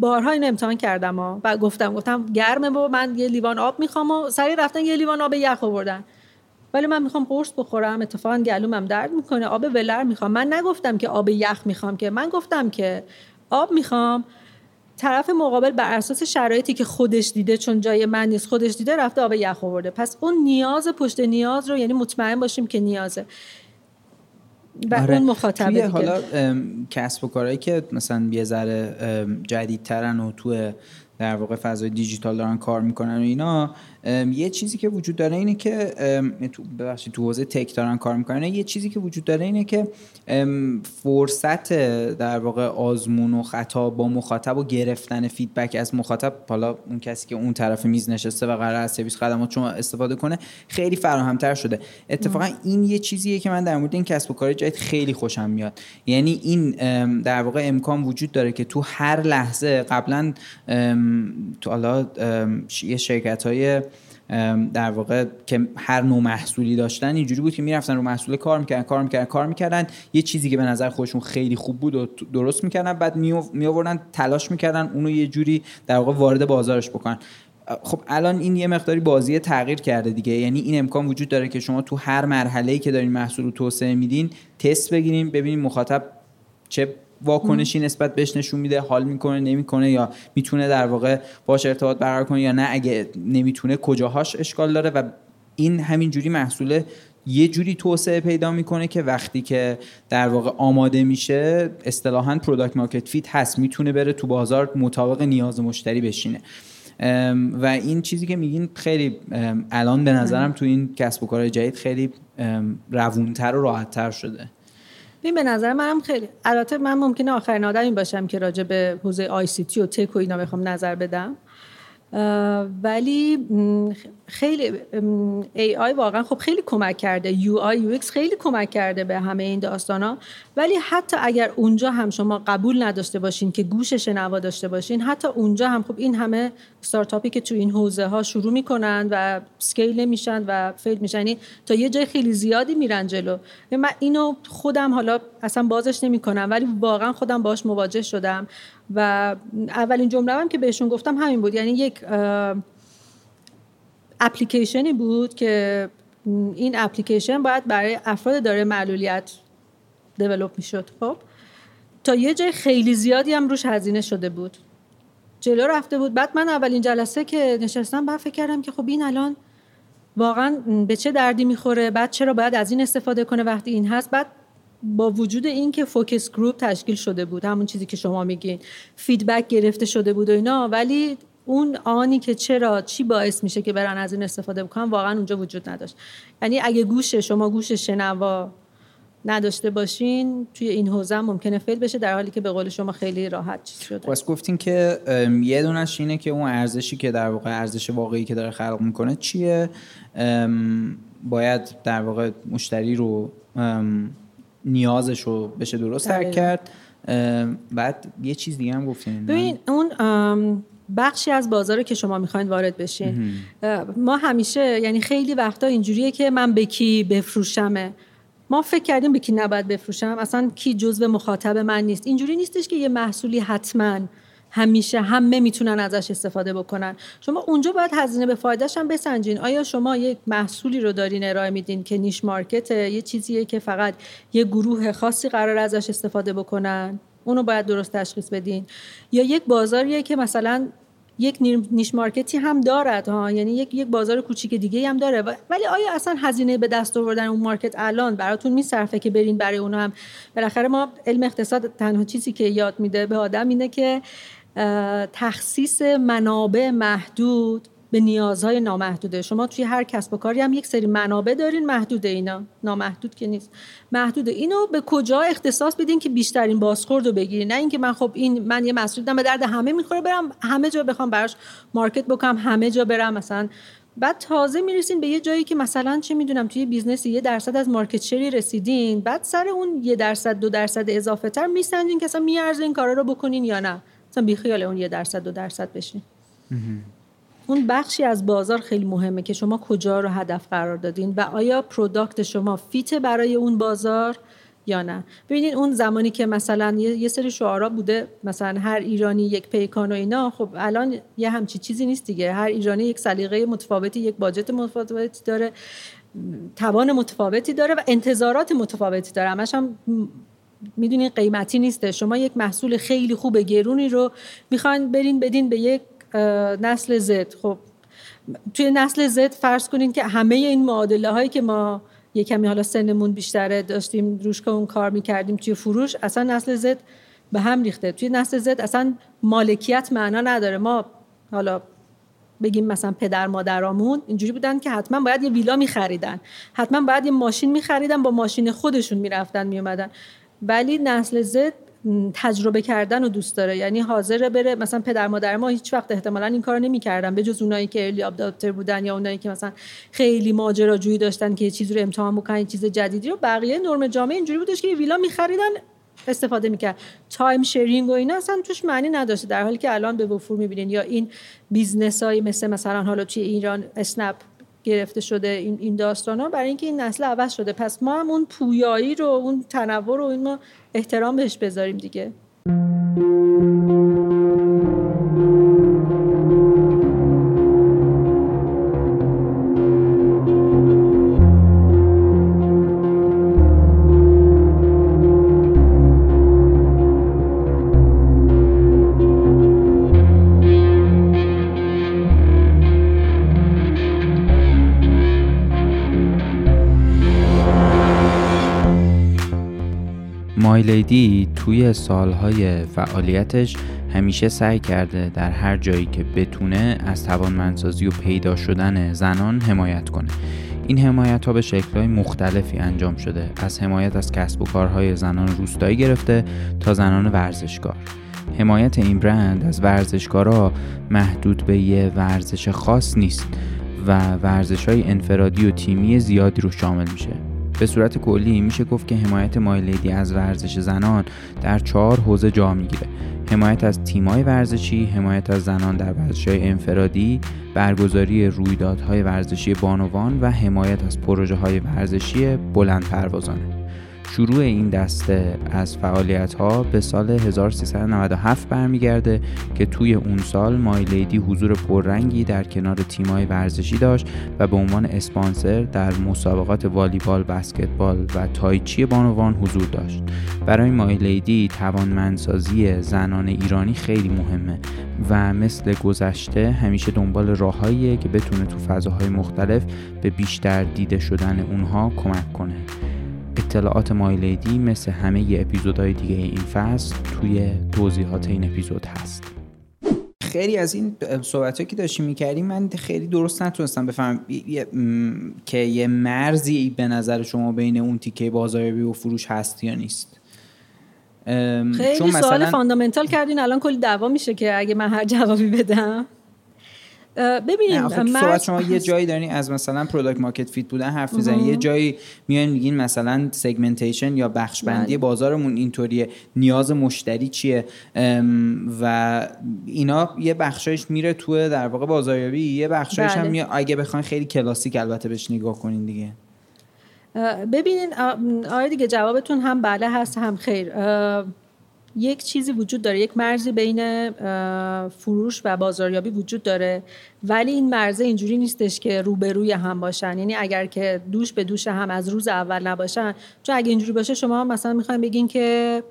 B: بارها این امتحان کردم و گفتم گفتم گرمه و من یه لیوان آب می‌خوام و سریع رفتن یه لیوان آب یخ آوردن. ولی من می‌خوام قرص بخورم اتفاقا گلومم درد می‌کنه آب ولر می‌خوام. من نگفتم که آب یخ می‌خوام که من گفتم که آب می‌خوام. طرف مقابل بر اساس شرایطی که خودش دیده چون جای من نیست خودش دیده رفته آب یخ آورده. پس اون نیاز پشت نیاز رو یعنی مطمئن باشیم که نیازه. و آره. اون مخاطبه دیگه.
C: حالا کسب و کارهایی که مثلا یه ذره جدیدترن و تو در واقع فضای دیجیتال دارن کار می‌کنن و اینا یه چیزی که وجود داره اینه که تو ببخشید تو حوزه تک دارن کار می‌کنن. یه چیزی که وجود داره اینه که فرصت در واقع آزمون و خطا با مخاطب و گرفتن فیدبک از مخاطب حالا اون کسی که اون طرف میز نشسته و قرار از سرویس خدمات شما استفاده کنه خیلی فراهمتر شده. اتفاقا این یه چیزیه که من در مورد این کسب و کار جدید خیلی خوشم میاد. یعنی این در واقع امکان وجود داره که تو هر لحظه قبلا تو حالا یه شرکت های در واقع که هر نوع محصولی داشتن اینجوری بود که می‌رفتن رو محصول کار می‌کردن کار می‌کردن کار می‌کردن. یه چیزی که به نظر خودشون خیلی خوب بود و درست می‌کردن بعد می آوردن تلاش می‌کردن اونو یه جوری در واقع وارد بازارش بکنن. خب الان این یه مقداری بازی تغییر کرده دیگه. یعنی این امکان وجود داره که شما تو هر مرحله‌ای که دارین محصول رو توسعه میدین تست بگیریم ببینیم مخاطب چه واکنشی نسبت بهش نشون میده حال می‌کنه نمی‌کنه یا می‌تونه در واقع باش ارتباط برقرار کنه یا نه اگه نمی‌تونه کجاهاش اشکال داره و این همین جوری محصول یه جوری توسعه پیدا می‌کنه که وقتی که در واقع آماده میشه اصطلاحا product market fit هست می‌تونه بره تو بازار مطابق نیاز مشتری بشینه. و این چیزی که میگین خیلی الان به نظرم تو این کسب و کار جدید خیلی روونتر و راحتتر شده.
B: ببین به نظر منم خیلی البته من ممکنه آخرین آدمی باشم که راجع به حوزه آی سی تی و تک و اینا بخوام نظر بدم. ولی خیلی AI واقعا خب خیلی کمک کرده. UI UX خیلی کمک کرده به همه این داستان ها ولی حتی اگر اونجا هم شما قبول نداشته باشین که گوش شنوا داشته باشین حتی اونجا هم خب این همه ستارتاپی که تو این حوزه ها شروع می‌کنن و scale نمیشن و fail میشن یعنی تا یه جای خیلی زیادی میرن جلو. من اینو خودم حالا اصلا بازش نمی‌کنم ولی واقعا خودم باش مواجه شدم. و اولین جمله هم که بهشون گفتم همین بود. یعنی یک اپلیکیشنی بود که این اپلیکیشن باید برای افراد داره معلولیت دیولوب می‌شد خب. تا یه جای خیلی زیادی هم روش هزینه شده بود. جلو رفته بود. بعد من اولین جلسه که نشستم بعد فکر کردم که خب این الان واقعا به چه دردی می‌خوره؟ بعد چرا باید از این استفاده کنه وقتی این هست؟ بعد با وجود اینکه focus group تشکیل شده بود همون چیزی که شما میگین feedback گرفته شده بود و اینا ولی اون آنی که چرا چی باعث میشه که برن از این استفاده بکنن واقعا اونجا وجود نداشت. یعنی اگه گوش شما گوش شنوا نداشته باشین توی این حوزه ممکنه fail بشه در حالی که به قول شما خیلی راحت چیز شده.
C: واسه گفتین که یه دونش اینه که اون ارزشی که در واقع ارزش واقعی که داره خلق می‌کنه چیه؟ باید در واقع مشتری رو نیازش رو بشه درست درک کرد. بعد یه چیز دیگه هم گفتین.
B: ببین اون بخشی از بازار که شما می‌خواین وارد بشین. ما همیشه یعنی خیلی وقتا اینجوریه که من به کی بفروشمه. ما فکر کردیم به کی نباید بفروشم. اصلا کی جزو مخاطب من نیست. اینجوری نیستش که یه محصولی حتما همیشه همه می‌تونن ازش استفاده بکنن. شما اونجا باید هزینه به فایدهش هم بسنجین. آیا شما یک محصولی رو دارین ارائه میدین که niche market یه چیزیه که فقط یه گروه خاصی قرار ازش استفاده بکنن؟ اونو باید درست تشخیص بدین. یا یک بازاریه که مثلا یک niche market ی هم دارد ها. یعنی یک یک بازار کوچیک دیگه هم داره. ولی آیا اصلا هزینه به دست آوردن اون market الان براتون میصرفه که برین برای اونها هم؟ بالاخره ما علم اقتصاد تنها چیزی که یاد میده به آدم اینه که تخصیص منابع محدود به نیازهای نامحدوده. شما توی هر کسب و کاری هم یک سری منابع دارین محدود اینا. نامحدود که نیست. محدود اینو به کجا اختصاص بدین که بیشترین بازخورد رو بگیرین؟ نه اینکه من خب این من یه محصول به درد همه می‌خوره برم همه جا بخوام براش market بکنم همه جا برم مثلا. بعد تازه می‌رسین به یه جایی که مثلا چه می‌دونم توی business ی یه درصد از market share ی رسیدین بعد سر اون یه درصد دو درصد اضافه تر میسنجین که اصلا میارزه این کارا رو بکنین یا نه. مثلا بیخیال اون یه درصد دو درصد بشین. اون بخشی از بازار خیلی مهمه که شما کجا رو هدف قرار دادین و آیا product شما fit برای اون بازار یا نه. ببینید اون زمانی که مثلا یه سری شعارا بوده مثلا هر ایرانی یک پیکان و اینا خب الان یه همچی چیزی نیست دیگه. هر ایرانی یک سلیقه متفاوتی یک budget متفاوتی داره توان متفاوتی داره و انتظارات متفاوتی داره. همش هم می‌دونین قیمتی نیسته. شما یک محصول خیلی خوب گرونی رو می‌خواین برین بدین به یک نسل زد. خب توی نسل زد فرض کنین که همه این معادله هایی که ما یه کمی حالا سنمون بیشتره داشتیم روش که اون کار می‌کردیم توی فروش اصلا نسل زد به هم ریخته. توی نسل زد اصلا مالکیت معنا نداره. ما حالا بگیم مثلا پدر مادرامون اینجوری بودن که حتما باید یه ویلا میخریدن. حتما باید یه ماشین میخریدن با ماشین خودشون می‌رفتن میومدن ولی نسل زد تجربه کردن رو دوست داره. یعنی حاضر بره مثلا پدر مادر ما هیچ وقت احتمالا این کارو نمی‌کردن به جز اونایی که early adopter بودن یا اونایی که مثلا خیلی ماجراجویی داشتن که چیزی رو امتحان بکنن چیز جدیدی رو. بقیه نرم جامعه اینجوری بودش که ویلا میخریدن استفاده می‌کرد. time sharing و اینا اصلا توش معنی نداشته در حالی که الان به وفور می‌بینین یا این business های مثل مثلا حالا توی ایران اسنپ گرفته شده این این داستان ها برای اینکه این نسل عوض شده. پس ما هم اون پویایی رو اون تنوع رو این ما احترام بهش بذاریم دیگه.
C: لیدی توی سالهای فعالیتش همیشه سعی کرده در هر جایی که بتونه از توانمندسازی و پیدا شدن زنان حمایت کنه. این حمایت ها به شکلهای مختلفی انجام شده. از حمایت از کسب و کارهای زنان روستایی گرفته تا زنان ورزشکار. حمایت این برند از ورزشکارا محدود به یه ورزش خاص نیست و ورزش های انفرادی و تیمی زیادی رو شامل میشه. به صورت کلی میشه گفت که حمایت مایلیدی از ورزش زنان در چهار حوزه جا می‌گیره حمایت از تیمای ورزشی، حمایت از زنان در های انفرادی، برگزاری رویدادهای ورزشی بانوان و حمایت از پروژه های ورزشی بلند پروازانه. شروع این دسته از فعالیت ها به سال 1397 برمیگرده که توی اون سال مایلیدی حضور پررنگی در کنار تیمای ورزشی داشت و به عنوان اسپانسر در مسابقات والیبال، بسکتبال و تایچی بانوان حضور داشت. برای مایلیدی توانمندسازی زنان ایرانی خیلی مهمه و مثل گذشته همیشه دنبال راههاییه که بتونه تو فضاهای مختلف به بیشتر دیده شدن اونها کمک کنه. اطلاعات مایلیدی مثل همه اپیزودهای دیگه این فصل توی توضیحات این اپیزود هست. خیلی از این صحبت که داشتیم می‌کردیم من خیلی درست نتونستم بفهمم. که یه مرزی به نظر شما بین اون تیکه بازاریابی و فروش هست یا نیست.
B: خیلی چون مثلا... سوال fundamental کردین الان کلی دعوا میشه که اگه من هر جوابی بدم. ببینید
C: من شما یه جایی دارین از مثلا product market fit بودن حرف می‌زنین یه جایی میان میگین مثلا segmentation یا بخش بندی بله. بازارمون اینطوریه نیاز مشتری چیه و اینا یه بخشایش میره تو در واقع بازاریابی یه بخشایش هم بله. اگه بخواین خیلی کلاسیک البته بهش نگاه کنین دیگه
B: ببینین آره دیگه جوابتون هم بله هست هم خیر یک چیزی وجود داره یک مرزی بین فروش و بازاریابی وجود داره ولی این مرزه اینجوری نیستش که روبروی هم باشن. یعنی اگر که دوش به دوش هم از روز اول نباشن چون اگه اینجوری باشه شما مثلا می‌خوایم بگین که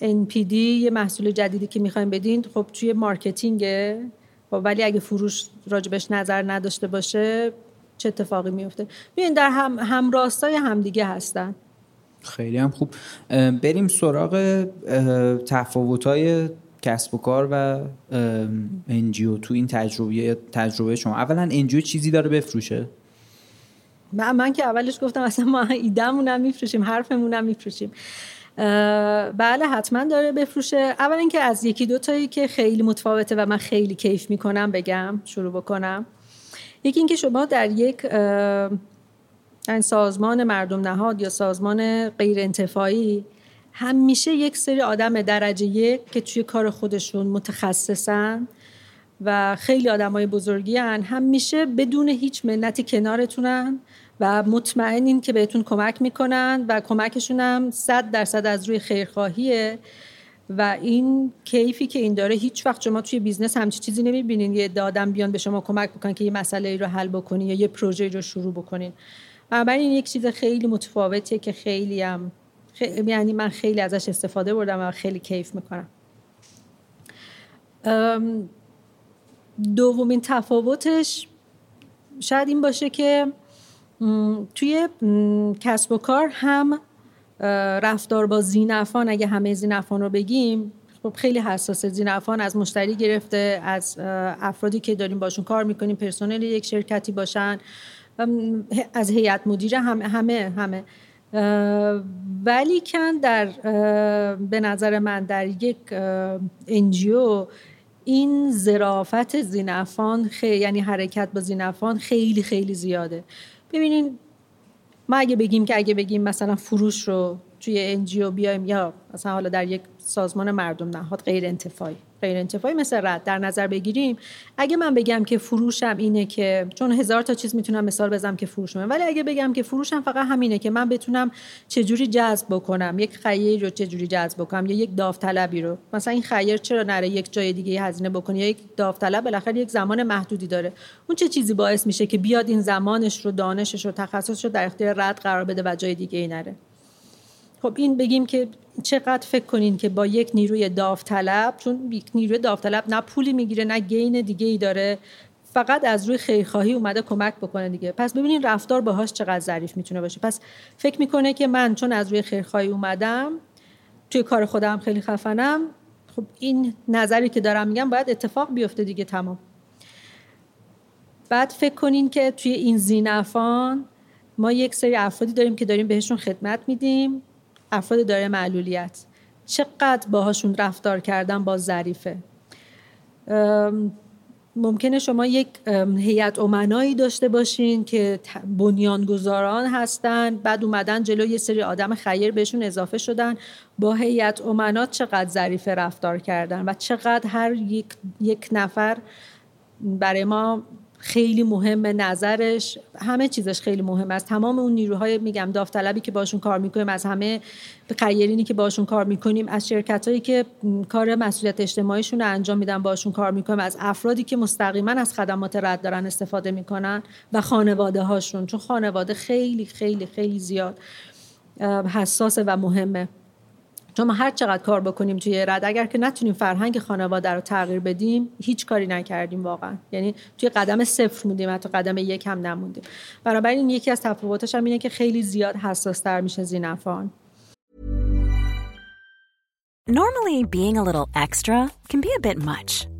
B: NPD یه محصول جدیدی که می‌خوایم بدین خب توی marketing ه خب ولی اگه فروش راجبش نظر نداشته باشه چه اتفاقی میفته ببین در هم همراستای همدیگه هستن.
C: خیلی هم خوب. بریم سراغ تفاوت‌های کسب و کار و NGO تو این تجربه تجربه شما. اولا NGO چیزی داره بفروشه؟
B: من, من که اولش گفتم اصلا ما ایدهمون هم میفروشیم حرفمون میفروشیم. بله حتما داره بفروشه. اول اینکه از یکی دو تایی که خیلی متفاوته و من خیلی کیف می‌کنم بگم شروع بکنم. یکی اینکه شما در یک سازمان مردم نهاد یا سازمان غیر انتفاعی همیشه یک سری آدم درجه یک که توی کار خودشون متخصصن و خیلی آدم های بزرگی ان. همیشه بدون هیچ منتی کنارتونن و مطمئنین که بهتون کمک می‌کنن و کمکشون هم صد درصد از روی خیرخواهیه و این کیفی که این داره هیچ وقت شما توی بیزنس همچی چیزی نمی‌بینین یه آدم بیان به شما کمک بکنن که یه مسئله ای رو حل بکنین یا یه پروژه رو شروع بکنین بنابراین یک چیز خیلی متفاوتیه که خیلی هم یعنی من خیلی ازش استفاده بردم و خیلی کیف می‌کنم. دومین تفاوتش شاید این باشه که توی کسب و کار هم رفتار با زینفان اگه همه زینفان رو بگیم خب خیلی حساسه. زینفان از مشتری گرفته از افرادی که داریم باشون کار می‌کنیم پرسنل یک شرکتی باشن. از هیئت مدیره همه همه همه. ولی کن در به نظر من در یک ان‌جی‌او این ظرافت ذینفعان خیلی یعنی حرکت با ذینفعان خیلی خیلی زیاده. ببینین ما اگه بگیم که اگه بگیم مثلا فروش رو توی NGO بیایم یا مثلا حالا در یک سازمان مردم نهاد غیر انتفاعی. غیر انتفاعی مثل رعد در نظر بگیریم. اگه من بگم که فروشم اینه که چون هزار تا چیز می‌تونم مثال بزنم که فروشم ولی اگه بگم که فروشم فقط همینه که من بتونم چجوری جذب بکنم یک خیر رو چجوری جذب بکنم یا یک داوطلبی رو. مثلا این خیر چرا نره یک جای دیگه هزینه بکنه؟ یا یک داوطلب بالاخره یک زمان محدودی داره. اون چه چیزی باعث میشه که بیاد این زمانش رو دانشش رو تخصصش رو در اختیار رد قرار بده و جای دیگه ای نره؟ خب این بگیم که چقدر فکر کنین که با یک نیروی داوطلب چون یک نیروی داوطلب نه پولی می‌گیره نه گین دیگه ای داره فقط از روی خیرخواهی اومده کمک بکنه دیگه. پس ببینین رفتار باهاش چقدر ظریف می‌تونه باشه. پس فکر می‌کنه که من چون از روی خیرخواهی اومدم توی کار خودم خیلی خفنم خب این نظری که دارم میگم باید اتفاق بیفته دیگه تمام. بعد فکر کنین که توی این زینفان ما یک سری افرادی داریم که داریم بهشون خدمت میدیم. افراد داره معلولیت. چقدر باهاشون رفتار کردن با ظریفه. ممکنه شما یک هیئت امنایی داشته باشین که بنیانگذاران هستن بعد اومدن جلو یه سری آدم خیر بهشون اضافه شدن. با هیئت امنات چقدر ظریف رفتار کردن و چقدر هر یک, یک نفر برای ما خیلی مهمه نظرش همه چیزش خیلی مهم است. تمام اون نیروهای میگم داوطلبی که باشون کار می‌کنیم از همه خیرینی که باشون کار می‌کنیم از شرکت هایی که کار مسئولیت اجتماعیشون رو انجام میدن باشون کار می‌کنیم. از افرادی که مستقیما از خدمات رد دارن استفاده می‌کنن و خانواده هاشون چون خانواده خیلی خیلی خیلی زیاد حساسه و مهمه. چون ما هر چقدر کار بکنیم توی رد اگر که نتونیم فرهنگ خانواده رو تغییر بدیم هیچ کاری نکردیم واقعا. یعنی توی قدم صفر موندیم حتی قدم یک هم نموندیم. بنابراین یکی از تفاوتش هم اینه که خیلی زیاد حساس تر میشه زینفان.
D: Normally being a little extra can be a bit much.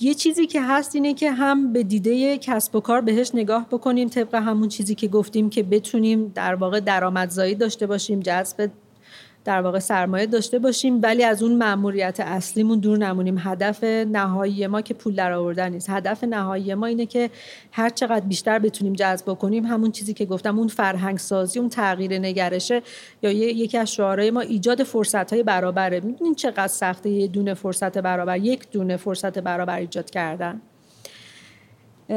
B: یه چیزی که هست اینه که هم به دیده کسب و کار بهش نگاه بکنیم طبق همون چیزی که گفتیم که بتونیم در واقع درآمدزایی داشته باشیم جذب در واقع سرمایه داشته باشیم ولی از اون مأموریت اصلیمون دور نمونیم. هدف نهایی ما که پول در آوردن نیست. هدف نهایی ما اینه که هر چقدر بیشتر بتونیم جذب کنیم همون چیزی که گفتم اون فرهنگ سازی اون تغییر نگرشه یا یکی از شعارهای ما ایجاد فرصت های برابره. می‌دونین چقدر سخته یه دونه فرصت برابر یک دونه فرصت برابر ایجاد کردن.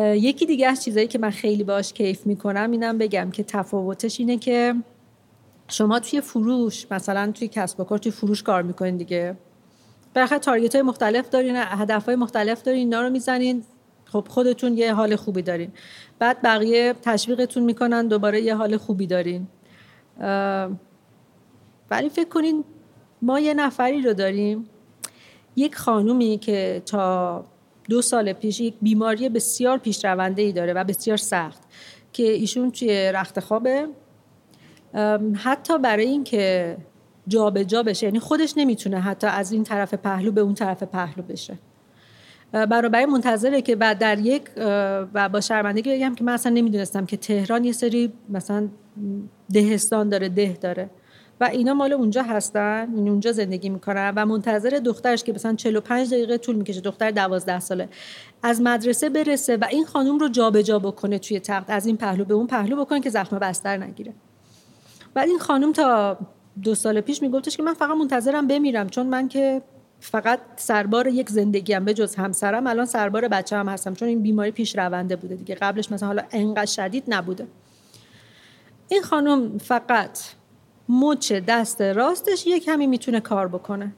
B: یکی دیگه از چیزایی که من خیلی باش کیف می‌کنم اینم بگم که تفاوتش اینه که شما توی فروش مثلا توی کسب و کار توی فروش کار می‌کنین دیگه. بالاخره تارگت های مختلف دارین هدف های مختلف دارین اینا رو می‌زنین. خب خودتون یه حال خوبی دارین. بعد بقیه تشویقتون می‌کنن دوباره یه حال خوبی دارین. ولی فکر کنین ما یه نفری رو داریم. یک خانومی که تا دو سال پیش یک بیماری بسیار پیشرونده ای داره و بسیار سخت که ایشون توی رخت خوابه حتی برای اینکه جابجا جا بشه یعنی خودش نمی‌تونه حتی از این طرف پهلو به اون طرف پهلو بشه. برای منتظره که بعد در یک و با شرمندگی بگم که من اصلا نمی‌دونستم که تهران یه سری مثلا دهستان داره ده داره. و اینا مال اونجا هستن این اونجا زندگی می‌کنن و منتظر دخترش که مثلا 45 دقیقه طول می‌کشه دختر 12 ساله از مدرسه برسه و این خانم رو جابجا جا بکنه توی تخت از این پهلو به اون پهلو بکنه که زخم بستر نگیره. بعد این خانم تا دو سال پیش میگفتش که من فقط منتظرم بمیرم چون من که فقط سربار یک زندگیم به جز همسرم الان سربار بچه هم هستم چون این بیماری پیش رونده بوده دیگه قبلش مثلا حالا انقدر شدید نبوده. این خانم فقط مچ دست راستش یک کمی می‌تونه کار بکنه.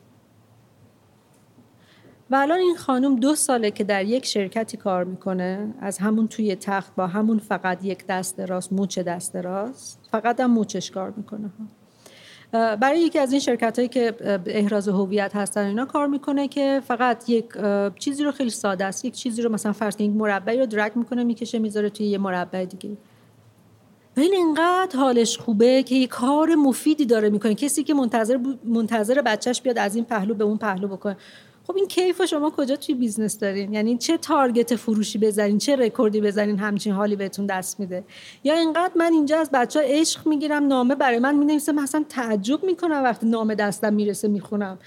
B: و الان این خانم دو ساله که در یک شرکتی کار می‌کنه از همون توی تخت با همون فقط یک دست راست موچ دست راست فقط هم موچش کار می‌کنه. برای یکی از این شرکت هایی که احراز هویت هستن اینا کار می‌کنه که فقط یک چیزی رو خیلی ساده است. یک چیزی رو مثلا فرض یک مربعی رو درک می‌کنه می‌کشه می‌ذاره توی یه مربع دیگه. و این انقدر حالش خوبه که یه کار مفیدی داره می‌کنه. کسی که منتظر منتظر بچهش بیاد از این پهلو به اون پهلو بکنه. خب این کیف شما کجا توی business دارین؟ یعنی چه target فروشی بزنین چه رکوردی بزنین همچین حالی بهتون دست میده؟ یا اینقدر من اینجا از بچه ها عشق می‌گیرم نامه برای من می‌نویسه مثلا تعجب می‌کنم وقتی نامه دستم می‌رسه می‌خونم.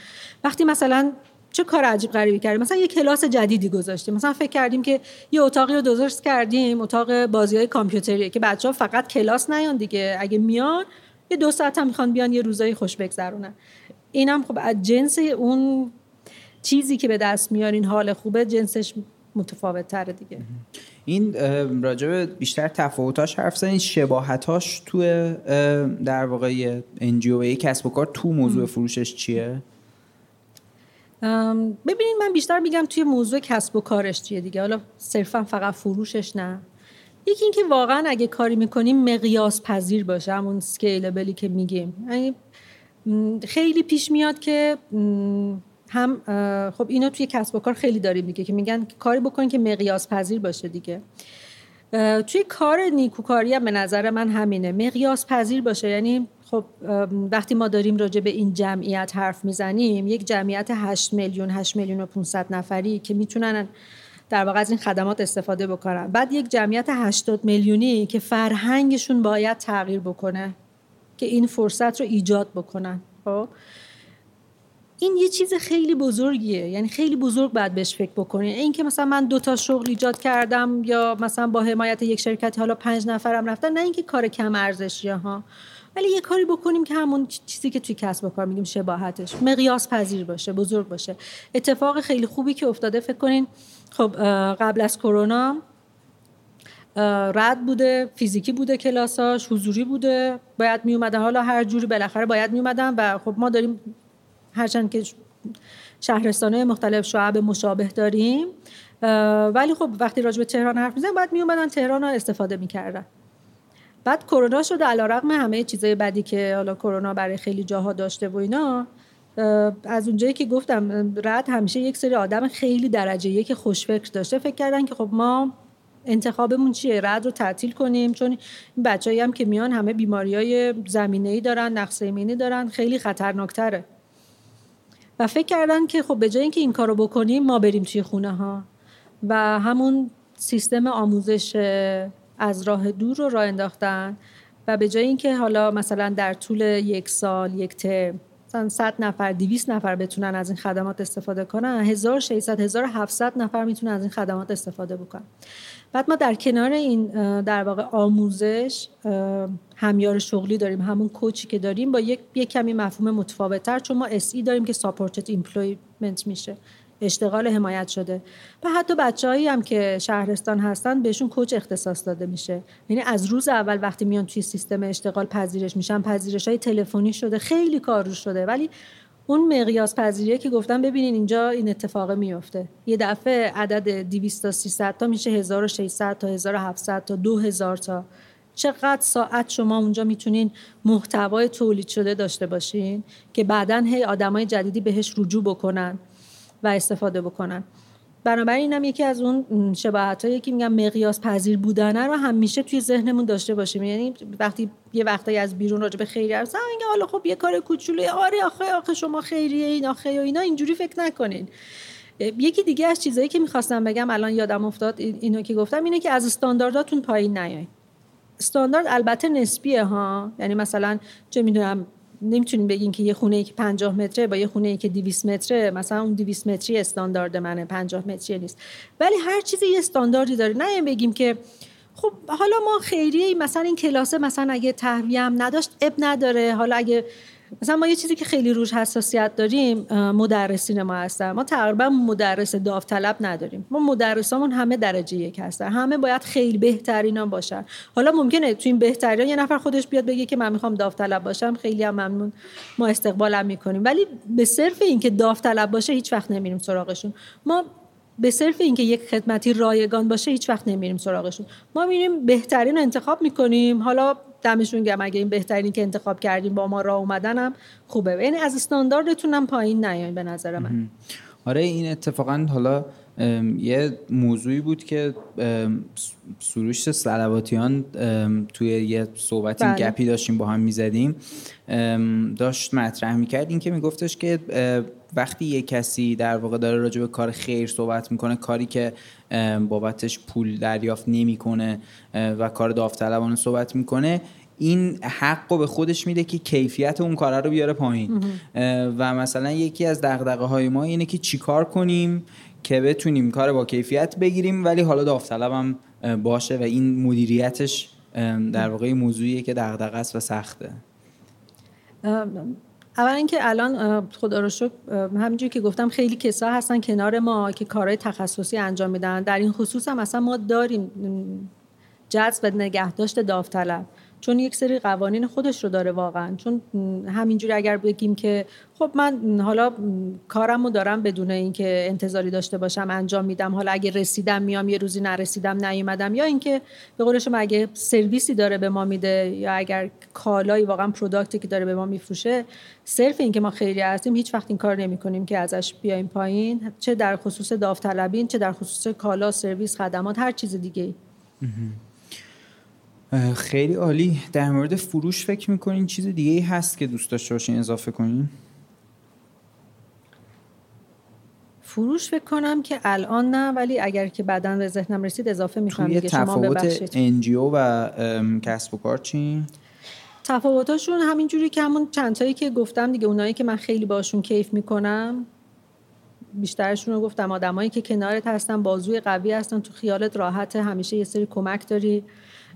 B: وقتی مثلا چه کار عجیب غریبی کردیم؟ مثلا یه کلاس جدیدی گذاشتیم. مثلا فکر کردیم که یه اتاقی رو درست کردیم اتاق بازی های کامپیوتریه که بچه ها فقط کلاس نیان دیگه. اگه میان یه دو ساعت هم می‌خوان بیان یه روزایی خوش بگذرونن. اینم خب از جنس اون چیزی که به دست میارین حال خوبه جنسش متفاوت تره دیگه.
C: این راجب بیشتر تفاوتاش حرف زدین. شباهتاش تو در واقع NGO کسب و کار تو موضوع فروشش چیه؟
B: ببینید من بیشتر میگم توی موضوع کسب و کارش چیه دیگه. حالا صرفا فقط فروشش نه. یکی اینکه واقعا اگه کاری می‌کنیم مقیاس پذیر باشه. همون scalable ی که میگیم. یعنی خیلی پیش میاد که هم خب اینو توی کسب و کار خیلی داریم دیگه که میگن کاری بکنین که مقیاس پذیر باشه دیگه. توی کار نیکوکاری هم به نظر من همینه. مقیاس پذیر باشه. یعنی خب وقتی ما داریم راجع به این جمعیت حرف می‌زنیم یک جمعیت 8 میلیون 8 میلیون و 500 نفری که می‌تونن در واقع از این خدمات استفاده بکنن. بعد یک جمعیت 80 میلیونی که فرهنگشون باید تغییر بکنه که این فرصت رو ایجاد بکنن. خب؟ این یه چیز خیلی بزرگیه. یعنی خیلی بزرگ باید بهش فکر بکنید این که مثلا من دو تا شغل ایجاد کردم یا مثلا با حمایت یک شرکت حالا پنج نفرم رفتن نه اینکه کار کم ارزشیه ها. ولی یه کاری بکنیم که همون چیزی که توی کسب و کار میگیم شباهتش مقیاس پذیر باشه بزرگ باشه. اتفاق خیلی خوبی که افتاده فکر کنین خب قبل از کرونا رد بوده فیزیکی بوده کلاساش حضوری بوده باید می اومدن حالا هر جوری بالاخره باید می اومدن و خب ما داریم هرچند که شهرستانه مختلف شعب مشابه داریم ولی خب وقتی راجع به تهران حرف می‌زنیم باید می اومدن تهران رو استفاده می‌کردن. بعد کرونا شده علیرغم همه چیزای بدی که حالا کرونا برای خیلی جاها داشته و اینا از اونجایی که گفتم رد همیشه یک سری آدم خیلی درجه یک خوشفکر داشته. فکر کردن که خب ما انتخابمون چیه؟ رد رو تعطیل کنیم چون این بچه‌ای هم که میان همه بیماری های زمینه‌ای دارن نقص ایمنی دارن خیلی خطرناکتره. و فکر کردن که خب به جای اینکه این کارو بکنیم ما بریم توی خونه ها و همون سیستم آموزش از راه دور رو راه انداختن و به جای اینکه حالا مثلا در طول یک سال یک ترم مثلا 100 نفر 200 نفر بتونن از این خدمات استفاده کنن 1600 1700 نفر می‌تونن از این خدمات استفاده بکنن. بعد ما در کنار این در واقع آموزش همیار شغلی داریم. همون coach ی که داریم با یک, یک کمی مفهوم متفاوتتر چون ما SE داریم که supported employment میشه. اشتغال حمایت شده. و حتی بچههایی هم که شهرستان هستن بهشون coach اختصاص داده میشه. یعنی از روز اول وقتی میان توی سیستم اشتغال پذیرش میشن پذیرش های تلفنی شده خیلی کار رو شده. ولی اون مقیاس پذیریه که گفتم ببینین اینجا این اتفاق میفته. یه دفعه عدد 200 تا 300 تا میشه 1600 تا 1700 تا 2000 تا. چقدر ساعت شما اونجا می‌تونین محتوای تولید شده داشته باشین که بعدا هی آدمای جدیدی بهش رجوع بکنن و استفاده بکنن. بنابراین هم یکی از اون شباهت هایی که میگم مقیاس پذیر بودنه رو همیشه توی ذهنمون داشته باشیم. یعنی وقتی یه وقتایی از بیرون راجع به خیریه هست میگه حالا خب یه کار کوچولوی آره آخه آخه شما خیریه این آخه و اینا اینجوری فکر نکنین. یکی دیگه از چیزایی که می‌خواستم بگم الان یادم افتاد اینو که گفتم اینه که از استاندارداتون پایین نیاین. استاندارد البته نسبیه ها؟ یعنی مثلا چه می‌دونم نمی‌تونیم بگین که یه خونه ای که 50 متره با یه خونه ای که 200 متره مثلا اون 200 متری استاندارد منه 50 متری نیست. ولی هر چیزی یه استانداردی داره. نه بگیم که خب حالا ما خیریه مثلا این کلاسه مثلا اگه تهویه هم نداشت اب نداره. حالا اگه مثلا ما یه چیزی که خیلی روش حساسیت داریم مدرسین ما هستن. ما تقریبا مدرس داوطلب نداریم. ما مدرسامون همه درجه یک هستن. همه باید خیلی بهترینا باشن. حالا ممکنه تو این بهترین یه نفر خودش بیاد بگه که من می‌خوام داوطلب باشم. خیلی هم ممنون. ما استقبالم می‌کنیم. ولی به صرف اینکه داوطلب باشه هیچ وقت نمیریم سراغشون. ما به صرف اینکه یک خدمتی رایگان باشه هیچ وقت نمیریم سراغشون. ما میریم بهترین انتخاب می‌کنیم. حالا دمشون گم اگه این بهترین که انتخاب کردیم با ما راه اومدنم خوبه. یعنی از استانداردتونم پایین نیاین به نظر من.
C: آره این اتفاقا حالا یه موضوعی بود که سروش سلواتیان توی یه صحبتی بله. گپی داشتیم با هم می‌زدیم. داشت مطرح می‌کرد این که میگفتش که وقتی یه کسی در واقع داره راجع به کار خیر صحبت می‌کنه کاری که بابتش پول دریافت نمی‌کنه و کار داوطلبانه صحبت می‌کنه این حق رو به خودش میده که کیفیت اون کار رو بیاره پایین. و مثلا یکی از دغدغه های ما اینه که چیکار کنیم که بتونیم کار با کیفیت بگیریم ولی حالا داوطلب باشه و این مدیریتش در واقع موضوعیه که دغدغه است و سخته.
B: اول اینکه الان خدا رو شکر همینجوری که گفتم خیلی کسا هستن کنار ما که کارهای تخصصی انجام میدن. در این خصوص هم اصلا ما داریم جذب نگهداشت داوطلب. چون یک سری قوانین خودش رو داره واقعا. چون همینجوری اگر بگیم که خب من حالا کارم رو دارم بدون اینکه انتظاری داشته باشم انجام میدم. حالا اگه رسیدم میام یه روزی نرسیدم نیومدم. یا اینکه به قول شما اگه سرویسی داره به ما میده یا اگر کالایی واقعا پروداکتی که داره به ما میفروشه صرف اینکه ما خیلی هستیم هیچ وقت این کار نمی کنیم که ازش بیایم پایین. چه در خصوص داوطلبین چه در خصوص کالا سرویس خدمات هر چیز دیگه
C: خیلی عالی. در مورد فروش فکر می‌کنین چیز دیگه ای هست که دوست داشته باشین اضافه کنین؟
B: فروش فکر کنم که الان نه ولی اگر که بعدا به ذهنم رسید اضافه می‌کنم
C: دیگه. شما ببخشید. انجیو و کسب و کار چی؟
B: تفاوتاشون همینجوری که همون چند که گفتم دیگه اونایی که من خیلی باشون کیف می‌کنم بیشترشون رو گفتم. آدمایی که کنارت هستن بازوی قوی هستن تو خیالت راحت همیشه یه سری کمک داری.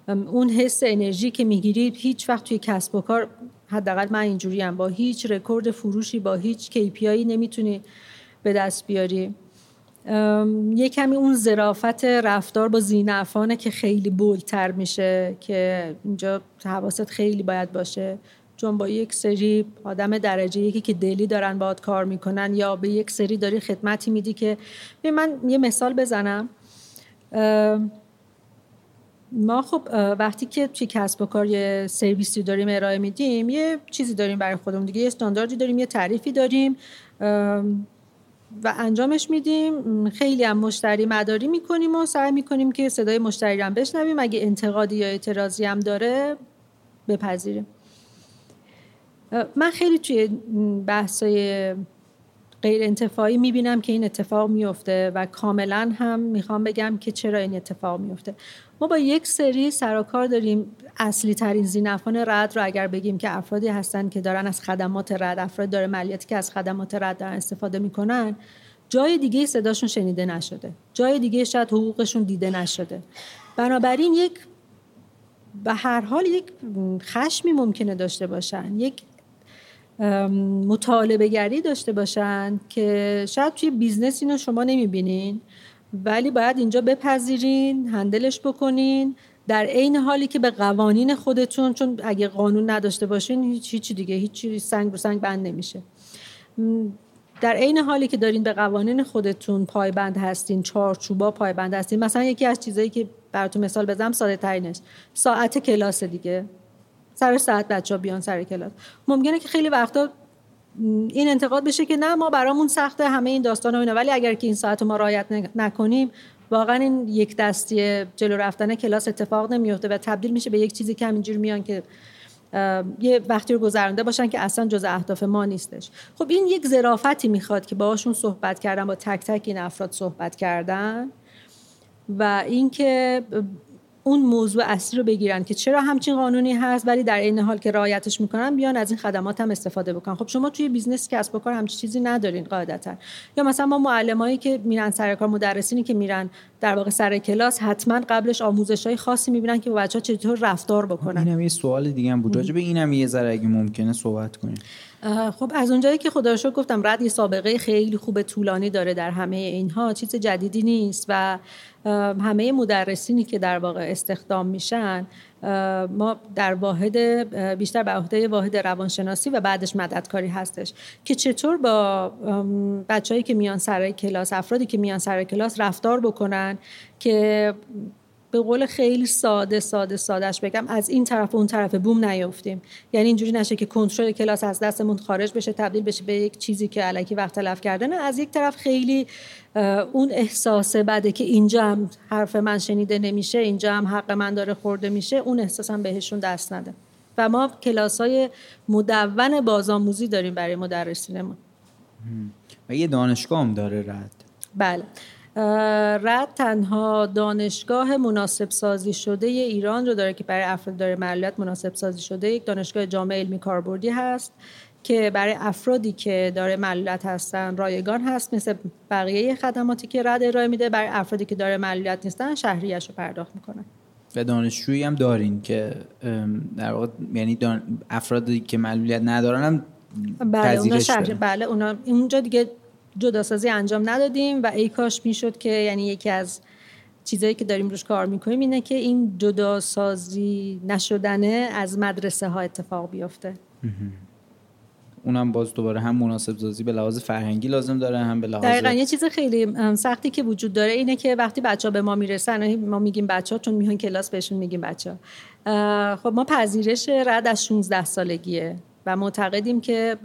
B: اون حس انرژی که می‌گیری هیچ وقت توی کسب و کار حداقل من اینجوری با هیچ رکورد فروشی با هیچ KPI نمی‌تونی به دست بیاری. یه کمی اون ظرافت رفتار با زینفانه که خیلی بولتر میشه که اینجا حواست خیلی باید باشه. چون با یک سری آدم درجه یکی که دلی دارن باید کار می‌کنن یا به یک سری داری خدمتی میدی که من یه مثال بزنم. ما خب وقتی که توی کسب و کار یه سرویسی داریم ارائه میدیم یه چیزی داریم برای خودمون دیگه یه استانداردی داریم یه تعریفی داریم و انجامش میدیم. خیلی هم مشتری مداری می‌کنیم و سعی می‌کنیم که صدای مشتری هم بشنویم. اگه انتقادی یا اعتراضی هم داره بپذیریم. من خیلی توی بحثای غیر انتفاعی می‌بینم که این اتفاق میفته و کاملا هم می‌خوام بگم که چرا این اتفاق میفته ما با یک سری سراکار داریم اصلی ترین ذینفعان رعد رو اگر بگیم که افرادی هستن که دارن از خدمات رعد افراد دارای معلولیتی که از خدمات رعد دارن استفاده می‌کنن جای دیگه صداشون شنیده نشده. جای دیگه شاید حقوقشون دیده نشده. بنابراین یک به هر حال یک خشمی ممکنه داشته باشن یک مطالبه گری داشته باشن که شاید توی business اینو شما نمی‌بینین. ولی باید اینجا بپذیرین هندلش بکنین. در عین حالی که به قوانین خودتون چون اگه قانون نداشته باشین هیچ هیچی دیگه هیچ سنگ رو سنگ بند نمیشه. در عین حالی که دارین به قوانین خودتون پایبند هستین چارچوبا پایبند هستین مثلا یکی از چیزایی که براتون مثال بزنم ساده ترینش. ساعت کلاس دیگه. سر ساعت بچه ها بیان سر کلاس. ممکنه که خیلی وقتا این انتقاد بشه که نه ما برامون سخته همه این داستان و اینا. ولی اگر که این ساعت ما رعایت نکنیم واقعا این یک دستی جلو رفتن کلاس اتفاق نمیفته و تبدیل میشه به یک چیزی که همینجور میان که یه وقتی رو گذرانده باشن که اصلا جز اهداف ما نیستش. خب این یک ظرافتی می‌خواد که باهاشون صحبت کردن با تک تک این افراد صحبت کردن و اینکه اون موضوع اصلی رو بگیرن که چرا همچین قانونی هست ولی در این حال که رعایتش می‌کنن بیان از این خدمات هم استفاده بکنن. خب شما توی business کسب و کار همچین چیزی ندارین قاعدتا. یا مثلا ما معلمایی که میرن سر کار مدرسینی که میرن در واقع سر کلاس حتما قبلش آموزش های خاصی می‌بینن که با بچه ها چطور رفتار بکنن.
C: اینم یه سوال دیگه هم بود. راجع به اینم یه ذره اگه ممکنه صحبت کنیم.
B: خب از اونجایی که خدا رو گفتم رد یه سابقه خیلی خوب طولانی داره در همه اینها چیز جدیدی نیست و همه مدرسینی که در واقع استخدام میشن ما در واحد بیشتر به عهده واحد روانشناسی و بعدش مددکاری هستش که چطور با بچههایی که میان سر کلاس افرادی که میان سر کلاس رفتار بکنن که به قول خیلی ساده ساده سادهش بگم از این طرف و اون طرف بوم نیافتیم یعنی اینجوری نشه که کنترل کلاس از دستمون خارج بشه تبدیل بشه به یک چیزی که علکی وقت تلف کردن از یک طرف خیلی اون احساس بده که اینجا هم حرف من شنیده نمیشه اینجا هم حق من داره خورده میشه اون احساس هم بهشون دست نده. و ما کلاس های مدون بازآموزی داریم برای مدرسینمون.
C: و یه دانشگاه هم داره رد.
B: بله. رد تنها دانشگاه مناسب سازی شده ایران رو داره که برای افراد داره معلولیت مناسب سازی شده یک دانشگاه جامعه علمی کاربردی هست که برای افرادی که داره معلولیت هستن رایگان هست مثل بقیه خدماتی که رد ارائه میده. برای افرادی که داره معلولیت نیستن شهریش رو پرداخت می‌کنن
C: و دانشجویی هم دارین که در واقع یعنی افرادی که معلولیت ندارن هم
B: بله اونا شهر بله اونا اونجا دیگه جداسازی انجام ندادیم و ای کاش می‌شد که یعنی یکی از چیزایی که داریم روش کار می‌کنیم اینه که این جداسازی نشدنه از مدرسه ها اتفاق بیفته.
C: اونم باز دوباره هم مناسب سازی به لحاظ فرهنگی لازم داره هم به لحاظ
B: دقیقا یه چیز خیلی سختی که وجود داره اینه که وقتی بچه ها به ما می‌رسن ما میگیم بچه ها چون میان کلاس بهشون میگیم بچه ها خب ما پذیرش رد از 16 سالگیه. و معتقدیم که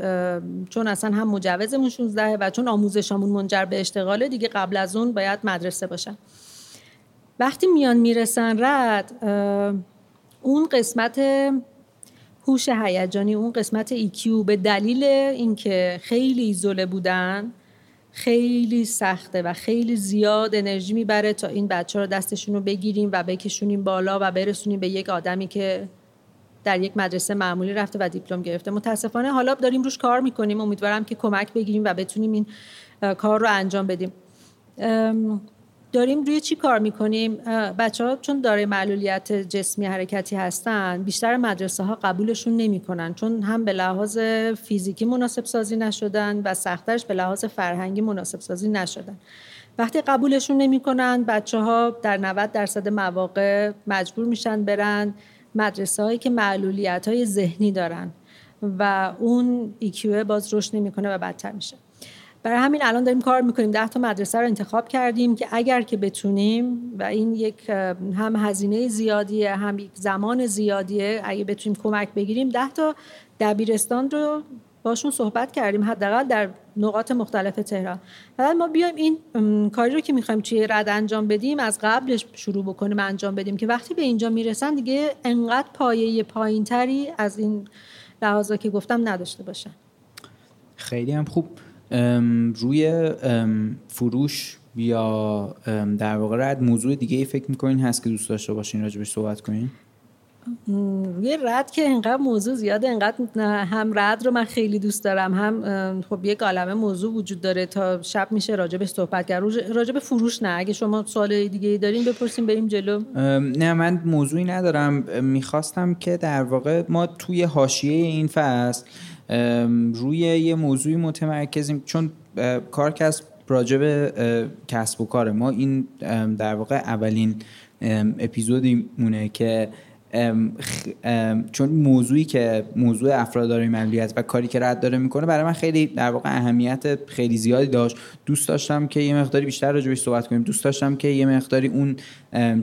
B: چون اصلا هم مجوزمون 16 و چون آموزشمون منجر به اشتغاله دیگه قبل از اون باید مدرسه باشن. وقتی میان می‌رسن رد اون قسمت هوش هیجانی اون قسمت EQ به دلیل اینکه خیلی ایزوله بودن خیلی سخته و خیلی زیاد انرژی می‌بره تا این بچه رو دستشون رو بگیریم و بکشونیم بالا و برسونیم به یک آدمی که در یک مدرسه معمولی رفته و دیپلم گرفته. متاسفانه حالا داریم روش کار می‌کنیم. امیدوارم که کمک بگیریم و بتونیم این کار رو انجام بدیم. داریم روی چی کار می‌کنیم؟ بچه ها چون داره معلولیت جسمی حرکتی هستن بیشتر مدرسه ها قبولشون نمی‌کنن. چون هم به لحاظ فیزیکی مناسب سازی نشدن و سختش به لحاظ فرهنگی مناسب سازی نشدن. وقتی قبولشون نمی‌کنن بچه ها در 90 درصد مواقع مجبور میشن برن. مدرسه هایی که معلولیت های ذهنی دارن و اون IQ باز رشد نمی‌کنه و بدتر میشه. برای همین الان داریم کار می‌کنیم. ده تا مدرسه رو انتخاب کردیم که اگر که بتونیم و این یک هم هزینه زیادیه هم یک زمان زیادیه اگه بتونیم کمک بگیریم ده تا دبیرستان رو باشون صحبت کردیم حداقل در نقاط مختلف تهران. بعد ما بیایم این کاری رو که می‌خوایم توی رعد انجام بدیم از قبلش شروع بکنیم انجام بدیم که وقتی به اینجا می‌رسن دیگه انقدر پایه پایینتری از این لحاظا که گفتم نداشته باشن.
C: خیلی هم خوب. روی فروش یا در واقع رد موضوع دیگه ای فکر می‌کنین هست که دوست داشته باشین راجبش صحبت کنین؟
B: روی رد که انقدر موضوع زیاده انقدر هم رد رو من خیلی دوست دارم هم خب یک عالمه موضوع وجود داره تا شب میشه راجبش صحبت کرد. راجب فروش نه اگه شما سوال دیگه دارین بپرسیم بریم جلو.
C: نه من موضوعی ندارم. می‌خواستم که در واقع ما توی حاشیه این فصل روی یه موضوعی متمرکزیم چون کارکسب راجب کسب و کار ما این در واقع اولین اپیزودی مونه که چون موضوعی که موضوع افراداری ملیت و کاری که رد داره می‌کنه برای من خیلی در واقع اهمیت خیلی زیادی داشت. دوست داشتم که یه مقداری بیشتر راجبش صحبت کنیم. دوست داشتم که یه مقداری اون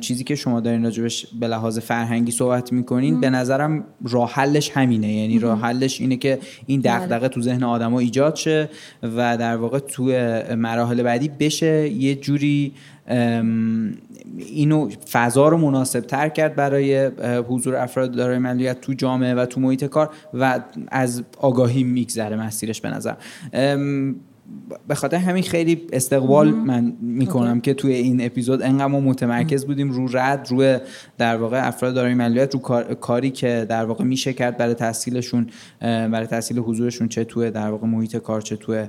C: چیزی که شما دارین راجبش به لحاظ فرهنگی صحبت می‌کنین به نظرم راه حلش همینه. یعنی راه حلش اینه که این بله. دغدغه تو ذهن آدما ایجاد شه و در واقع تو مراحل بعدی بشه. یه جوری اینو فضا رو مناسب تر کرد برای حضور افراد دارای ملیت تو جامعه و تو محیط کار و از آگاهی میگذره مسیرش به نظر. به خاطر همین خیلی استقبال من می‌کنم که توی این اپیزود انقدر ما متمرکز بودیم رو رد روی در واقع افراد دارای ملیت رو کاری که در واقع میشه کرد برای تحصیلشون برای تحصیل حضورشون چه توی در واقع محیط کار چه توی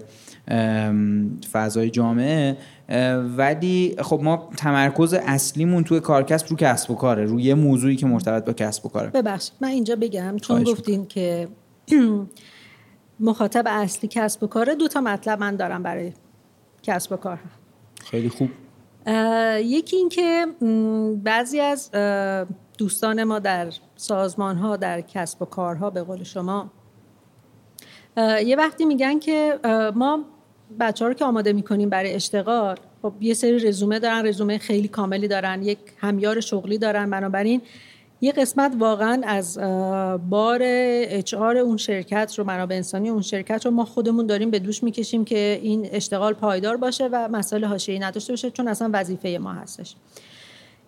C: فضای جامعه. ولی خب ما تمرکز اصلیمون توی کارکسب رو کسب و کاره روی یه موضوعی که مرتبط با کسب و کاره.
B: ببخشید من اینجا بگم چون گفتین که مخاطب اصلی کسب و کاره دو تا مطلب من دارم برای کسب و کار.
C: خیلی خوب.
B: یکی این که بعضی از دوستان ما در سازمان ها در کسب و کارها به قول شما یه وقتی میگن که ما بچه ها رو که آماده می‌کنیم برای اشتغال خب یه سری رزومه دارن رزومه خیلی کاملی دارن یک همیار شغلی دارن بنابراین یه قسمت واقعا از بار اچ اون شرکت رو منابع انسانی اون شرکت رو ما خودمون داریم به دوش می‌کشیم که این اشتغال پایدار باشه و مسائل حاشیه‌ای نداشته باشه چون اصلا وظیفه ما هستش.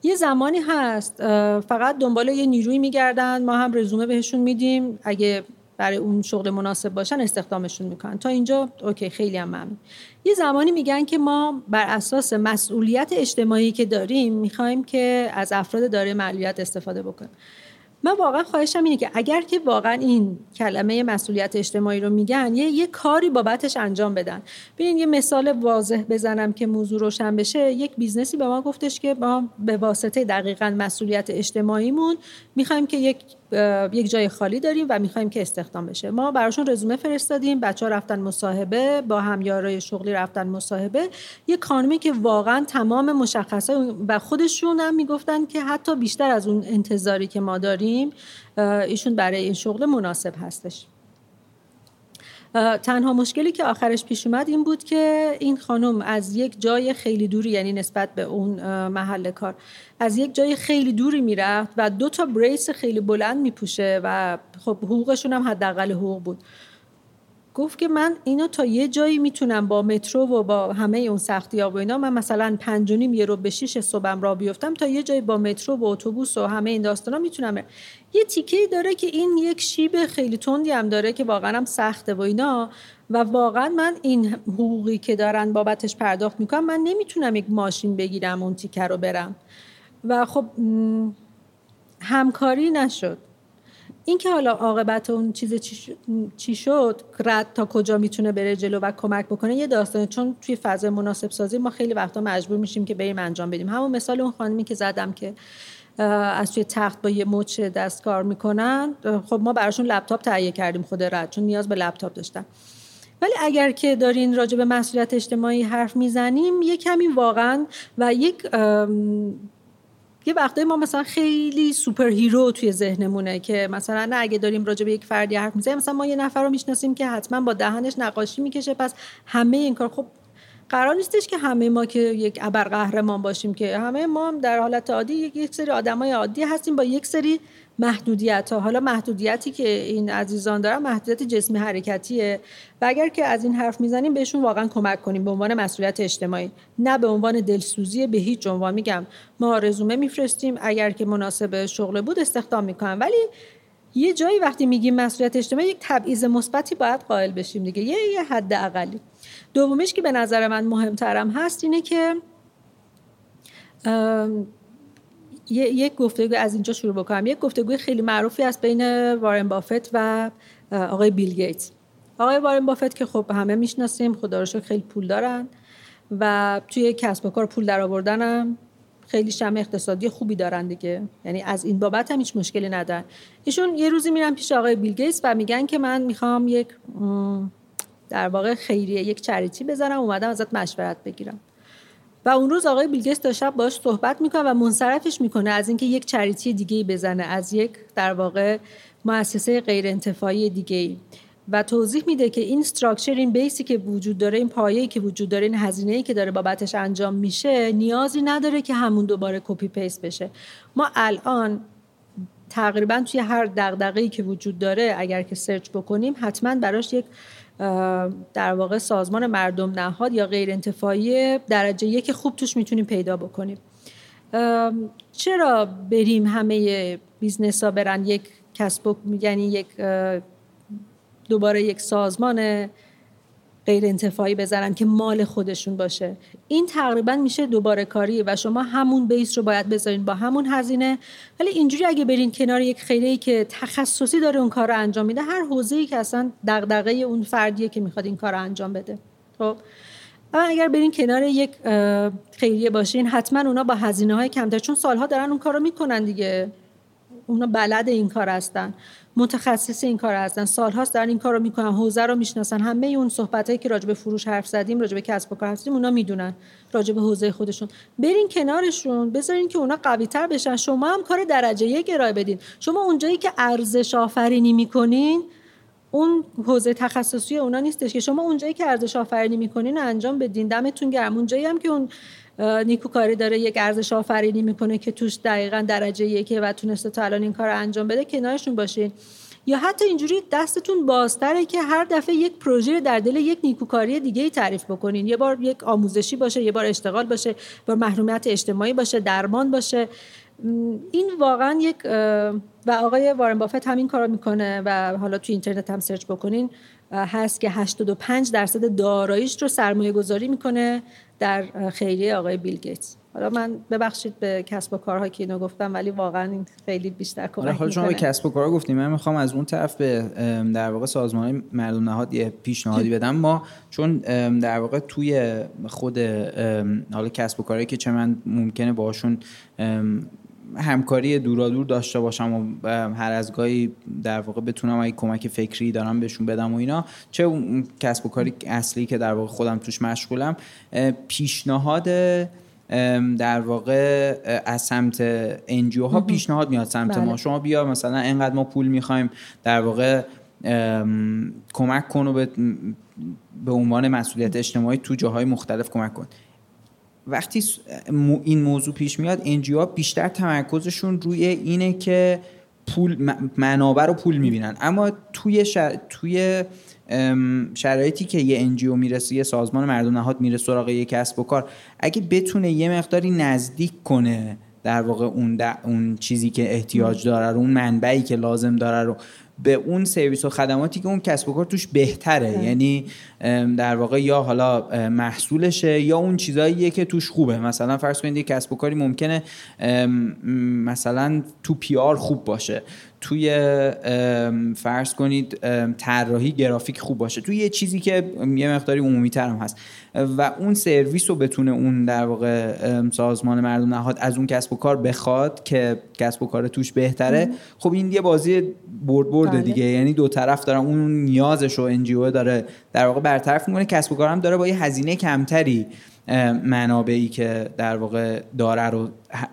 B: یه زمانی هست فقط دنبال یه نیروی میگردن ما هم رزومه بهشون میدیم. اگه برای اون شغل مناسب باشن استخدامشون می‌کنن. تا اینجا okay خیلی هم ممنون. یه زمانی میگن که ما بر اساس مسئولیت اجتماعی که داریم می‌خوایم که از افراد دارای معلولیت استفاده بکنیم. من واقعا خواهشم اینه که اگر که واقعا این کلمه مسئولیت اجتماعی رو میگن یه, یه کاری بابتش انجام بدن. ببینید یه مثال واضح بزنم که موضوع روشن بشه. یک business ی به ما گفتش که ما به واسطه دقیقا مسئولیت اجتماعیمون می‌خوایم که یک یک جای خالی داریم و می‌خوایم که استخدام بشه. ما براشون رزومه فرستادیم بچه ها رفتن مصاحبه با همیارای شغلی رفتن مصاحبه. یه خانمی که واقعا تمام مشخصات و خودشون هم می‌گفتن که حتی بیشتر از اون انتظاری که ما داریم ایشون برای این شغل مناسب هستش. تنها مشکلی که آخرش پیش اومد این بود که این خانم از یک جای خیلی دوری یعنی نسبت به اون محل کار از یک جای خیلی دوری می‌رفت و دو تا بریس خیلی بلند میپوشه و خب حقوقشون هم حداقل حقوق بود. گفت که من اینو تا یه جایی می‌تونم با مترو و با همه اون سختی ها و اینا من مثلا پنج و یه رو به شیش صبحم را بیفتم تا یه جایی با مترو و اتوبوس و همه این داستانا می‌تونم یه تیکه داره که این یک شیب خیلی تندی هم داره که واقعا هم سخته و اینا و واقعا من این حقوقی که دارن بابتش پرداخت می‌کنم من نمی‌تونم یک ماشین بگیرم اون تیکه رو برم. و خب همکاری نشد. اینکه حالا عاقبت اون چیز چی شد رد تا کجا می‌تونه بره جلو و کمک بکنه یه داستانه. چون توی فضای مناسب سازی ما خیلی وقتا مجبور میشیم که بریم انجام بدیم. همون مثال اون خانمی که زدم که از توی تخت با یه مچ دست کار می‌کنن. خب ما براشون لپتاپ تهیه کردیم خود رد چون نیاز به لپتاپ داشتن. ولی اگر که دارین راجع به مسئولیت اجتماعی حرف می‌زنیم یه کمی واقعا و یک یه وقتایی ما مثلا خیلی superhero توی ذهنمونه که مثلا نه اگه داریم راجع به یک فردی حرف می‌زنیم مثلا ما یه نفر رو می‌شناسیم که حتما با دهنش نقاشی می‌کشه پس همه این کار خب قرار نیستش که همه ما که یک ابرقهرمان باشیم که همه ما هم در حالت عادی یک سری آدمای عادی هستیم با یک سری محدودیت ها حالا محدودیتی که این عزیزان دارن محدودیت جسمی حرکتیه. و اگر که از این حرف می‌زنیم بهشون واقعا کمک کنیم به عنوان مسئولیت اجتماعی. نه به عنوان دلسوزی به هیچ عنوان. میگم ما رزومه میفرستیم. اگر که مناسب شغل بود استخدام می‌کنم ولی یه جایی وقتی میگیم مسئولیت اجتماعی یک تبعیض مثبتی باید قائل بشیم دیگه. یه, یه حد اقلی دومیش که به نظر من مهمترم هست اینه که یک گفتگو از اینجا شروع بکنم. یک گفتگوی خیلی معروفی است بین وارن بافت و آقای بیل گیتس. آقای وارن بافت که خب همه می‌شناسیم خدا رو خیلی پول دارن و توی کسب و کار پول در آوردنم. خیلی شم اقتصادی خوبی دارن دیگه. یعنی از این بابت هم هیچ مشکلی ندارن. ایشون یه روزی میرن پیش آقای بیل گیتس و میگن که من می‌خوام یک در واقع خیریه یک چریتی بزنم اومدم ازت مشورت بگیرم. و اون روز آقای بیلگیتس تا شب باش صحبت می‌کنه و منصرفش می‌کنه از اینکه یک چریتی دیگه بزنه از یک در واقع مؤسسه غیر انتفاعی دیگه و توضیح میده که این structure این base ی که وجود داره این پایه‌ای که وجود داره این هزینه‌ای که داره بابتش انجام میشه نیازی نداره که همون دوباره copy paste بشه. ما الان تقریبا توی هر دغدغه‌ای که وجود داره اگر که search بکنیم حتما براش یک در واقع سازمان مردم نهاد یا غیر انتفاعی درجه یک خوب توش می‌تونیم پیدا بکنیم. چرا بریم همه business ها برن؟ یک کسب یعنی یک دوباره یک سازمان غیر انتفاعی بذارن که مال خودشون باشه. این تقریبا میشه دوباره کاری و شما همون base رو باید بذارین با همون هزینه. ولی اینجوری اگه برین کنار یک خیریه که تخصصی داره اون کار رو انجام میده هر حوزه‌ای که اصلا دغدغه اون فردیه که می‌خواد این کار رو انجام بده. خب؟ اما اگر برین کنار یک خیریه باشین حتما اونا با هزینه های کمتر چون سالها دارن اون کار رو می‌کنن دیگه. اونا بلد این کار هستن متخصص این کار هستن سالهاست دارن این کار رو می‌کنن حوزه رو می‌شناسن همه اون صحبتایی که راجع به فروش حرف زدیم راجع به کسب و کار زدیم اونا می‌دونن راجع به حوزه خودشون. برین کنارشون بذارین که اونا قوی تر بشن. شما هم کار درجه یک ارائه بدین. شما اونجایی که ارزش آفرینی می‌کنین اون حوزه تخصصی اونا نیستش که شما اونجایی که ارزش آفرینی می‌کنین انجام بدین. دمتون گرم. اونجایی هم که اون نیکوکاری داره یک ارزش آفرینی می‌کنه که توش دقیقا درجه یکه و تونسته تا الان این کار انجام بده. کنارشون باشین. یا حتی اینجوری دستتون بازتره که هر دفعه یک پروژه در دل یک نیکوکاری دیگه ای تعریف بکنین. یه بار یک آموزشی باشه یه بار اشتغال باشه بار محرومیت اجتماعی باشه درمان باشه. این واقعا یک و آقای وارن بافت همین کار می‌کنه و حالا تو اینترنت هم سرچ بکنین. هست که 85 درصد داراییش رو سرمایه گذاری می‌کنه در خیریه آقای بیل گیتس. حالا من ببخشید به کسب و کارها که اینو گفتم ولی واقعا این خیلی بیشتر کمک
C: آره، حالا شما به کسب و کارها گفتیم. من می‌خوام از اون طرف به در واقع سازمان مردم نهاد یه پیشنهادی بدم. ما چون در واقع توی خود حالا کسب و کارهایی که چه من ممکنه باشون همکاری دورادور داشته باشم و هر از گاهی در واقع بتونم اگه کمک فکری دارم بهشون بدم و اینا. چه اون کسب و کاری اصلی که در واقع خودم توش مشغولم پیشنهاد در واقع از سمت انجیو ها پیشنهاد میاد سمت ما. بله. شما بیا مثلا انقدر ما پول می‌خوایم در واقع کمک کن و به, به عنوان مسئولیت اجتماعی تو جاهای مختلف کمک کن. وقتی این موضوع پیش میاد NGO بیشتر تمرکزشون روی اینه که پول منابع رو پول می‌بینن. اما توی توی شرایطی که یه NGO می‌رسه یه سازمان مردم نهاد میره سراغ یه کسب و کار اگه بتونه یه مقداری نزدیک کنه در واقع اون, اون چیزی که احتیاج داره رو اون منبعی که لازم داره رو. به اون سرویس و خدماتی که اون کسب و کار توش بهتره. یعنی در واقع یا حالا محصولشه یا اون چیزاییه که توش خوبه. مثلا فرض کنید کسب و کاری ممکنه مثلا تو پیار خوب باشه. توی فرض کنید طراحی گرافیک خوب باشه. توی یه چیزی که یه مقداری عمومی ترم هست. و اون سرویس رو بتونه اون در واقع سازمان مردم نهاد از اون کسب و کار بخواد که کسب و کار توش بهتره. خب این یه بازی برد برده بله. دیگه. یعنی دو طرف دارن اون نیازش رو انجیو داره در واقع برطرف می‌کنه. کسب و کارم داره با یه هزینه کمتری منابعی که در واقع داره رو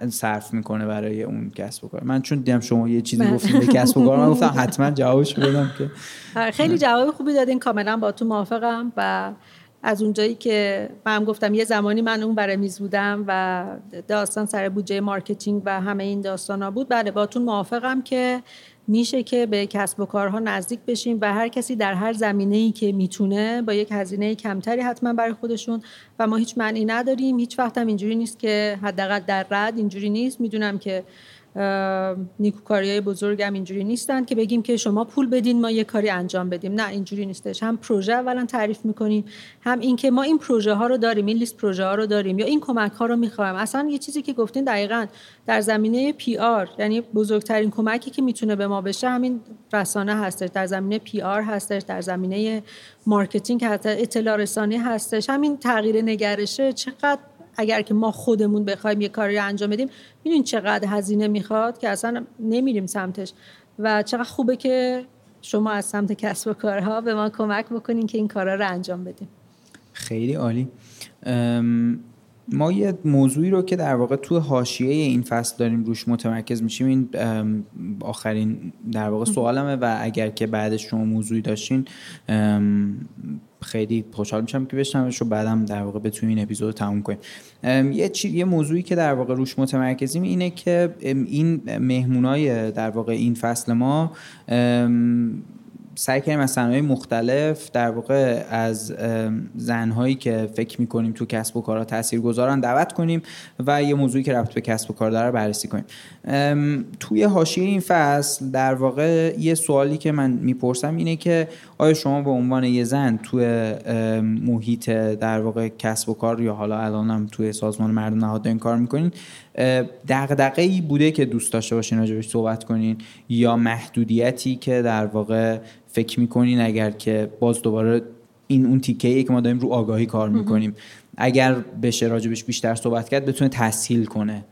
C: صرف می‌کنه برای اون کسب و کار. من چون دیدم شما یه چیزی گفتید به کسب و کار من گفتم حتما جوابش بدم که.
B: خیلی جواب خوبی دادین. کاملا با تو موافقم و از اونجایی که من گفتم یه زمانی من اون برای میز بودم و داستان سر بودجه marketing و همه این داستان ها بود بله باتون موافقم که میشه که به کسب و کارها نزدیک بشیم و هر کسی در هر زمینه ای که می‌تونه با یک هزینه کمتری حتما برای خودشون و ما هیچ منعی نداریم. هیچ وقت هم اینجوری نیست که حداقل در رعد اینجوری نیست. می‌دونم که نیکوکاری های بزرگم اینجوری نیستن که بگیم که شما پول بدین ما یه کاری انجام بدیم. نه اینجوری نیستش. هم پروژه اولا تعریف می‌کنیم هم اینکه ما این پروژه ها رو داریم این لیست پروژه ها رو داریم یا این کمک ها رو می‌خوایم. اصلا یه چیزی که گفتین دقیقا در زمینه PR یعنی بزرگترین کمکی که می‌تونه به ما بشه همین رسانه هستش. در زمینه PR هستش در زمینه marketing هستش اطلاع رسانی هستش. همین تغییر نگرشه چقدر اگر که ما خودمون بخوایم یه کاری رو انجام بدیم می‌دونین چقدر هزینه می‌خواد که اصلا نمیریم سمتش. و چقدر خوبه که شما از سمت کسب و کارها به ما کمک بکنین که این کارا رو انجام بدیم.
C: خیلی عالی. ما یه موضوعی رو که در واقع تو حاشیه این فصل داریم روش متمرکز میشیم این آخرین در واقع سوالمه و اگر که بعدش شما موضوعی داشتین خیلی خوشحال میشم که بشنمش رو بعدم در واقع بتونیم این اپیزود رو تموم کنیم. یه چی... یه موضوعی که در واقع روش متمرکزیم اینه که این مهمونای در واقع این فصل ما سعی کردیم از صنایع مختلف در واقع از زنهایی که فکر می‌کنیم تو کسب و کارها تاثیر گذارن دعوت کنیم و یه موضوعی که رفت به کسب و کار داره بررسی کنیم. توی حاشیه این فصل در واقع یه سوالی که من می‌پرسم اینه که آیا شما به عنوان یه زن توی محیط در واقع کسب و کار یا حالا الانم توی سازمان مردم نهاد این کار می‌کنین دغدغه ای بوده که دوست داشته باشین راجبش صحبت کنین یا محدودیتی که در واقع فکر می‌کنین اگر که باز دوباره این اون تیکه ای که ما داریم رو آگاهی کار می‌کنیم. اگر بشه راجبش بیشتر صحبت کرد بتونه تسهیل کنه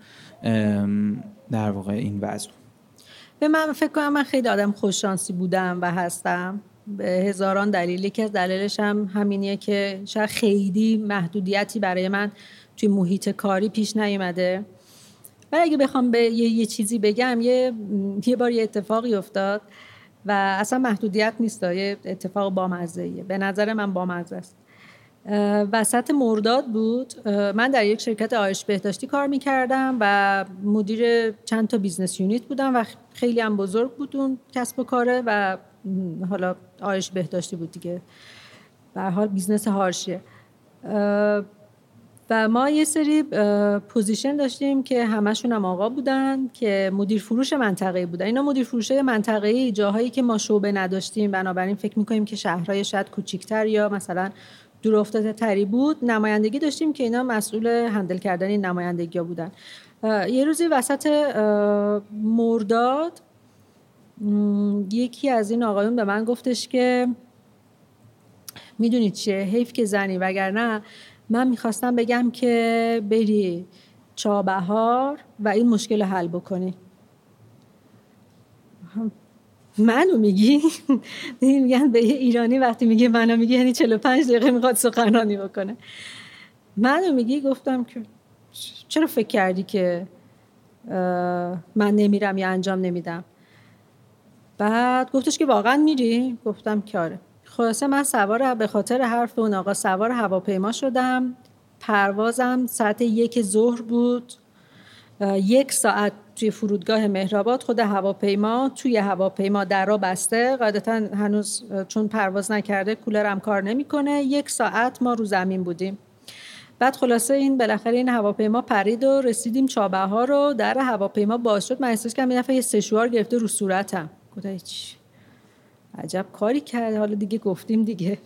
C: در واقع این وضع.
B: به من فکر کنم من خیلی آدم خوششانسی بودم و هستم. به هزاران دلیل. یکی از دلیلش هم همینیه که شاید خیلی محدودیتی برای من توی محیط کاری پیش نیومده. و اگه بخوام به یه, یه چیزی بگم یه یه بار یه اتفاقی افتاد و اصلا محدودیت نیست یه اتفاق بامزه به نظر من بامزه است. وسط مرداد بود. من در یک شرکت آرایشی بهداشتی کار می‌کردم و مدیر چند تا business unit بودم و خیلی هم بزرگ بود اون کسب و کاره و حالا آرایشی بهداشتی بود دیگه. به حال business harsh یه. و ما یه سری position داشتیم که همشون هم آقا بودن که مدیر فروش منطقه بودن. اینا مدیر فروش منطقه جاهایی که ما شعبه نداشتیم. بنابراین فکر می‌کنیم که شهرهای شاید کوچیکتر یا مثلا دور افتاده تری بود. نمایندگی داشتیم که اینا مسئول handle کردن این نمایندگی بودن. یه روزی وسط مرداد یکی از این آقایون به من گفتش که می‌دونید چیه؟ حیف که زنی وگرنه من می‌خواستم بگم که بری چابهار و این مشکل حل بکنی. منو میگی؟ میگن به یه ایرانی وقتی میگه منو میگی یعنی 45 دقیقه می‌خواد سخنرانی بکنه. منو میگی؟ گفتم که چرا فکر کردی که من نمیرم یا انجام نمیدم؟ بعد گفتش که واقعا میری؟ گفتم که آره. خلاصه من سوار به خاطر حرف اون آقا سوار هواپیما شدم. پروازم ساعت یک ظهر بود. یک ساعت توی فرودگاه مهرآباد خود هواپیما توی هواپیما درا بسته. قاعدتا هنوز چون پرواز نکرده کولرم کار نمی‌کنه. یک ساعت ما رو زمین بودیم. بعد خلاصه این بالاخره این هواپیما پرید و رسیدیم چابه رو. در هواپیما باز شد. من احساس کردم یه یه سشوار گرفته رو صورتم. گفتم عجب کاری کرد حالا دیگه گفتیم دیگه.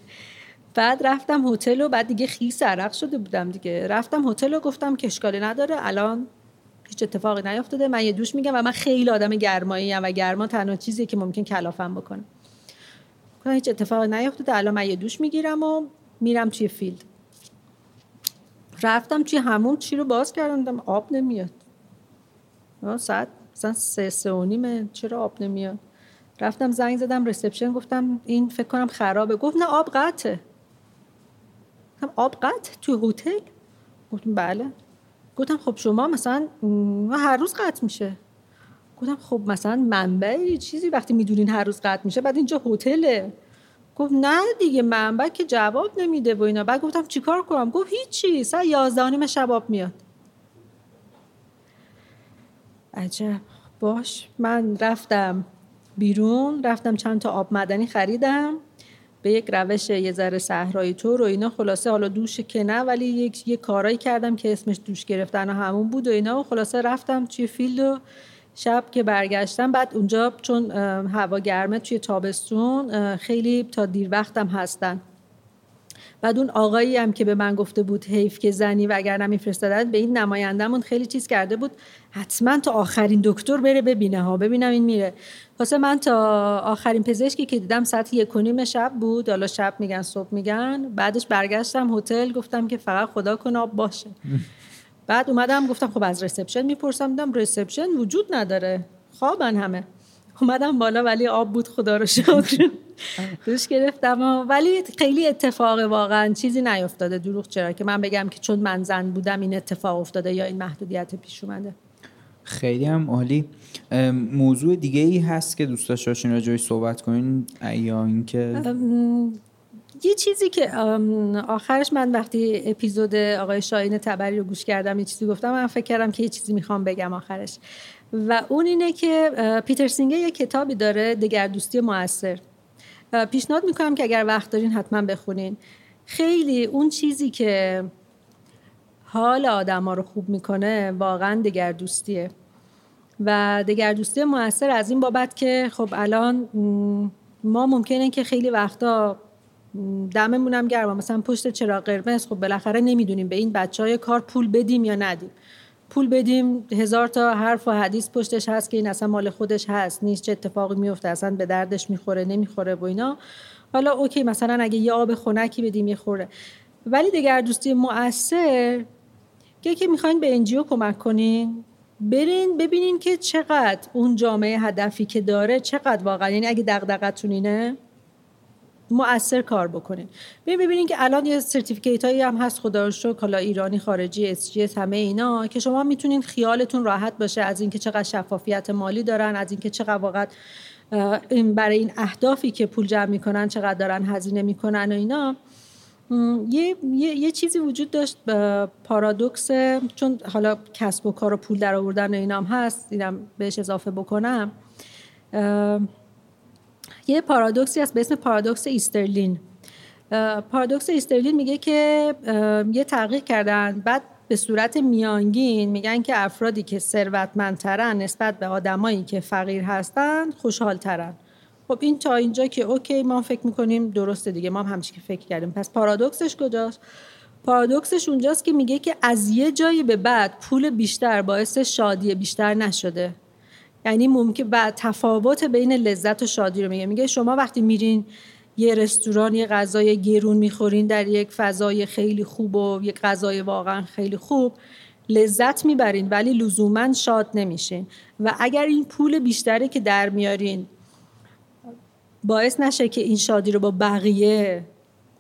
B: بعد رفتم هتل و بعد دیگه خیس عرق شده بودم دیگه. رفتم هتل و گفتم که اشکالی نداره. الان هیچ اتفاقی نیافتاده من یه دوش میگم و من خیلی آدم گرمایی ام و گرما تنها چیزی که ممکن کلافم بکنه. هیچ اتفاقی نیافتاده الان من یه دوش می‌گیرم و میرم توی فیلد. رفتم توی همون چی رو باز کردم. آب نمیاد. ساعت مثلا سه سه و چرا آب نمیاد؟ رفتم زنگ زدم رسپشن گفتم این فکر کنم خرابه. گفت نه آب قطعه. گفتم آب قطع توی هتل؟ گفتم بله. گفتم خب شما مثلا هر روز قطع میشه. گفتم خب مثلا منبع چیزی وقتی می‌دونین هر روز قطع میشه بعد اینجا هتله. گفت نه دیگه منبع که جواب نمیده و اینا. بعد گفتم چیکار کنم؟ گفت هیچی ساعت یازده نیم شباب میاد. عجب. باش من رفتم. بیرون. رفتم چند تا آب مدنی خریدم. به یک روش یه ذره صحرایی طور و اینا. خلاصه حالا دوش که نه ولی یک یه کارایی کردم که اسمش دوش گرفتن و همون بود و اینا. و خلاصه رفتم توی فیلد و شب که برگشتم. بعد اونجا چون هوا گرمه توی تابستون خیلی تا دیر وقتم هستن. بعد اون آقایی هم که به من گفته بود حیف که زنی و اگر نمیفرستادن به این نمایندهمون خیلی چیز کرده بود. حتما تا آخرین دکتر بره ببینه ها. ببینم این میره. واسه من تا آخرین پزشکی که دیدم ساعت یک و نیم شب بود. حالا شب میگن صبح میگن. بعدش برگشتم هتل گفتم که فقط خدا کنه آب باشه. بعد اومدم گفتم خب از رسپشن می‌پرسم. دیدم رسپشن وجود نداره. خوابن همه. اومدم بالا ولی آب بود خدا رو شکر. دوش گرفتم ولی خیلی اتفاق واقعا چیزی نیفتاده دروغ چرا که من بگم که چون من زن بودم این اتفاق افتاده یا این محدودیت پیش اومده.
C: خیلی هم عالی. موضوع دیگه ای هست که دوست داشتین راجعش صحبت کنین؟ یا اینکه
B: یه چیزی که آخرش من وقتی اپیزود آقای شاهین تبری رو گوش کردم یه چیزی گفتم من فکر کردم که یه چیزی می‌خوام بگم آخرش. و اون اینه که پیتر سینگه یه کتابی داره دگردوستی موثر. پیشنهاد می‌کنم که اگر وقت دارین حتما بخونین. خیلی اون چیزی که حال آدم ها رو خوب می‌کنه واقعا دگردوستیه. و دگردوستی موثر از این بابت که خب الان ما ممکنه که خیلی وقتا دممون هم گرمه مثلا پشت چراغ قرمز خب بالاخره نمی‌دونیم به این بچه های کار پول بدیم یا ندیم. پول بدیم هزار تا حرف و حدیث پشتش هست که این اصلا مال خودش هست نیست چه اتفاقی میفته اصلا به دردش می‌خوره نمی‌خوره و اینا. حالا اوکی مثلا اگه یه آب خنکی بدیم یه خوره ولی دیگر دوستی مؤثر که که می‌خواین به NGO کمک کنین برین ببینین که چقدر اون جامعه هدفی که داره چقدر واقعا. یعنی اگه دغدغتون اینه مؤثر کار بکنین ببین ببینین که الان یه certificate هایی هم هست خدا رو شکر حالا ایرانی خارجی اس همه اینا که شما می‌تونین خیالتون راحت باشه از اینکه چقدر شفافیت مالی دارن از اینکه چقدر واقعا برای این اهدافی که پول جمع می‌کنن چقدر دارن هزینه می‌کنن و اینا. یه،, یه،, یه چیزی وجود داشت پارادوکس چون حالا کسب و کار و پول در آوردن اینام هست دیدم بهش اضافه بکنم. یه پارادوکسی هست به اسم پارادوکس ایسترلین. پارادوکس ایسترلین میگه که یه تحقیق کردن بعد به صورت میانگین میگن که افرادی که ثروتمندترن نسبت به آدمایی که فقیر هستن خوشحالترن. خب این تا اینجا که اوکی ما فکر می‌کنیم درسته دیگه ما هم همچی که فکر کردیم. پس پارادوکسش کجاست؟ پارادوکسش اونجاست که میگه که از یه جایی به بعد پول بیشتر باعث شادی بیشتر نشده. یعنی ممکن و تفاوت بین لذت و شادی رو میگه. میگه شما وقتی میرین یه رستوران یه غذای گرون می‌خورین در یک فضای خیلی خوب و یک غذای واقعا خیلی خوب لذت می‌برین ولی لزوما شاد نمیشین. و اگر این پول بیشتری که در میارین باعث نشه که این شادی رو با بقیه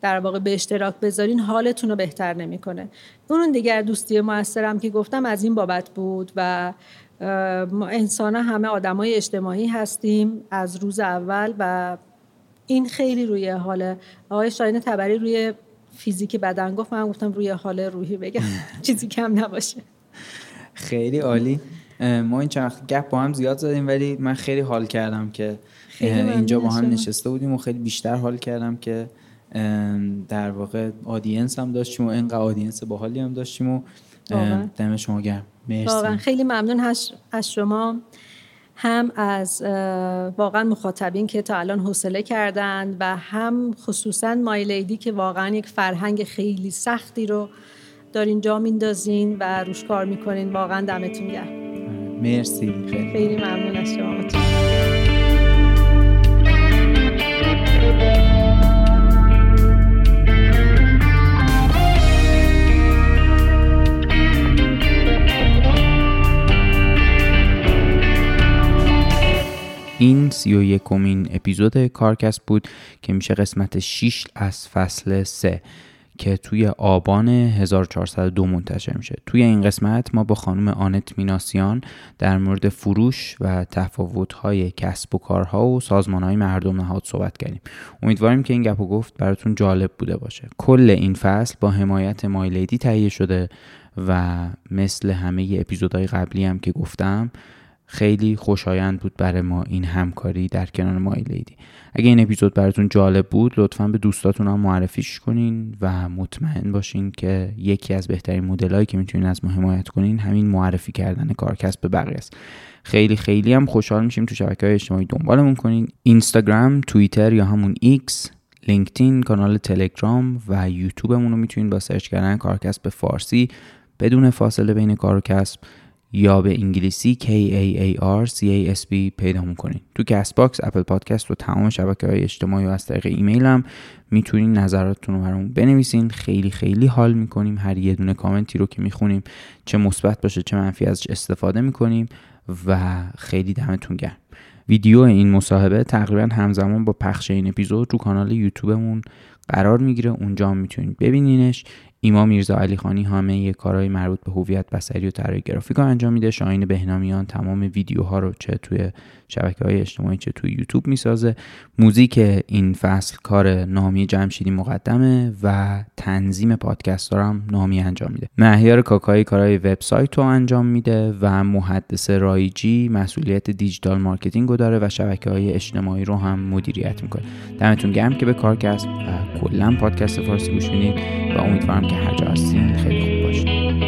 B: در واقع به اشتراک بذارین حالتون رو بهتر نمی‌کنه. اون دیگر دوستی موثرم که گفتم از این بابت بود و انسان همه آدمای اجتماعی هستیم از روز اول و این خیلی روی حال آقای شاین تبری روی فیزیک بدن گفت من گفتم روی حال روحی بگم. چیزی کم نباشه.
C: خیلی عالی. ما این چند گپ با هم زیاد زدیم ولی من خیلی حال کردم که اینجا با هم نشسته بودیم و خیلی بیشتر حال کردم که در واقع آدینس هم داشتیم و اینقدر آدینس باحالی هم داشتیم و دم شما گرم. مرسی.
B: واقعا. خیلی ممنون از شما. هم از واقعا مخاطبین که تا الان حوصله کردند و هم خصوصا مایلیدی که واقعا یک فرهنگ خیلی سختی رو دارین جا میندازین و روش کار می‌کنین. واقعا دمتون گرم.
C: مرسی. خیلی
B: خیلی ممنون از شما.
C: این سی و یکمین اپیزود کارکست بود که میشه قسمت 6 از فصل 3 که توی آبان 1402 منتشر میشه. توی این قسمت ما با خانم آنت میناسیان در مورد فروش و تفاوت‌های کسب و کارها و سازمان‌های مردم نهاد صحبت کردیم. امیدواریم که این گپ و گفت براتون جالب بوده باشه. کل این فصل با حمایت مایلیدی تهیه شده و مثل همه اپیزودهای قبلی هم که گفتم خیلی خوشایند بود برای ما این همکاری در کنار ما لیدی. اگه این اپیزود براتون جالب بود لطفا به دوستاتون هم معرفیش کنین و مطمئن باشین که یکی از بهترین مدلایی که می‌تونین از ما حمایت کنین همین معرفی کردن کارکسب به بقیه است. خیلی خیلی هم خوشحال میشیم تو شبکه های اجتماعی دنبالمون کنین. اینستاگرام توییتر یا همون ایکس لینکدین کانال تلگرام و یوتیوبمون رو می‌تونین با search کردن کارکسب به فارسی بدون فاصله بین کار و کسب یا به انگلیسی K A A R C A S B پیدا می‌کنین. تو Castbox Apple Podcast و تمام شبکه های اجتماعی و از طریق ایمیل هم می‌تونین نظراتتون رو برامون بنویسین. خیلی خیلی حال می‌کنیم. هر یه دونه کامنتی رو که می‌خونیم چه مثبت باشه چه منفی ازش استفاده می‌کنیم و خیلی دمتون گرم. ویدیو این مصاحبه تقریبا همزمان با پخش این اپیزود رو کانال یوتیوبمون قرار می‌گیره. اونجا می‌تونید ببینینش. ایما میرزا علی خانی همه کارهای مربوط به هویت بصری و طراحی گرافیک انجام میده. شاهین بهنامیان تمام ویدیوها رو چه توی شبکه های اجتماعی چه توی یوتیوب می‌سازه. موزیک این فصل کار نامی جمشیدی مقدمه و تنظیم پادکست هم نامی انجام میده. مهیار کاکایی کارهای وبسایت رو انجام میده و محدث رایجی مسئولیت digital marketing رو داره و شبکه های اجتماعی رو هم مدیریت می‌کنه. دمتون گرم که به کارکسب و کلا پادکست فارسی گوش و امیدوارم که هر جا هستین. خیلی خوب باشین.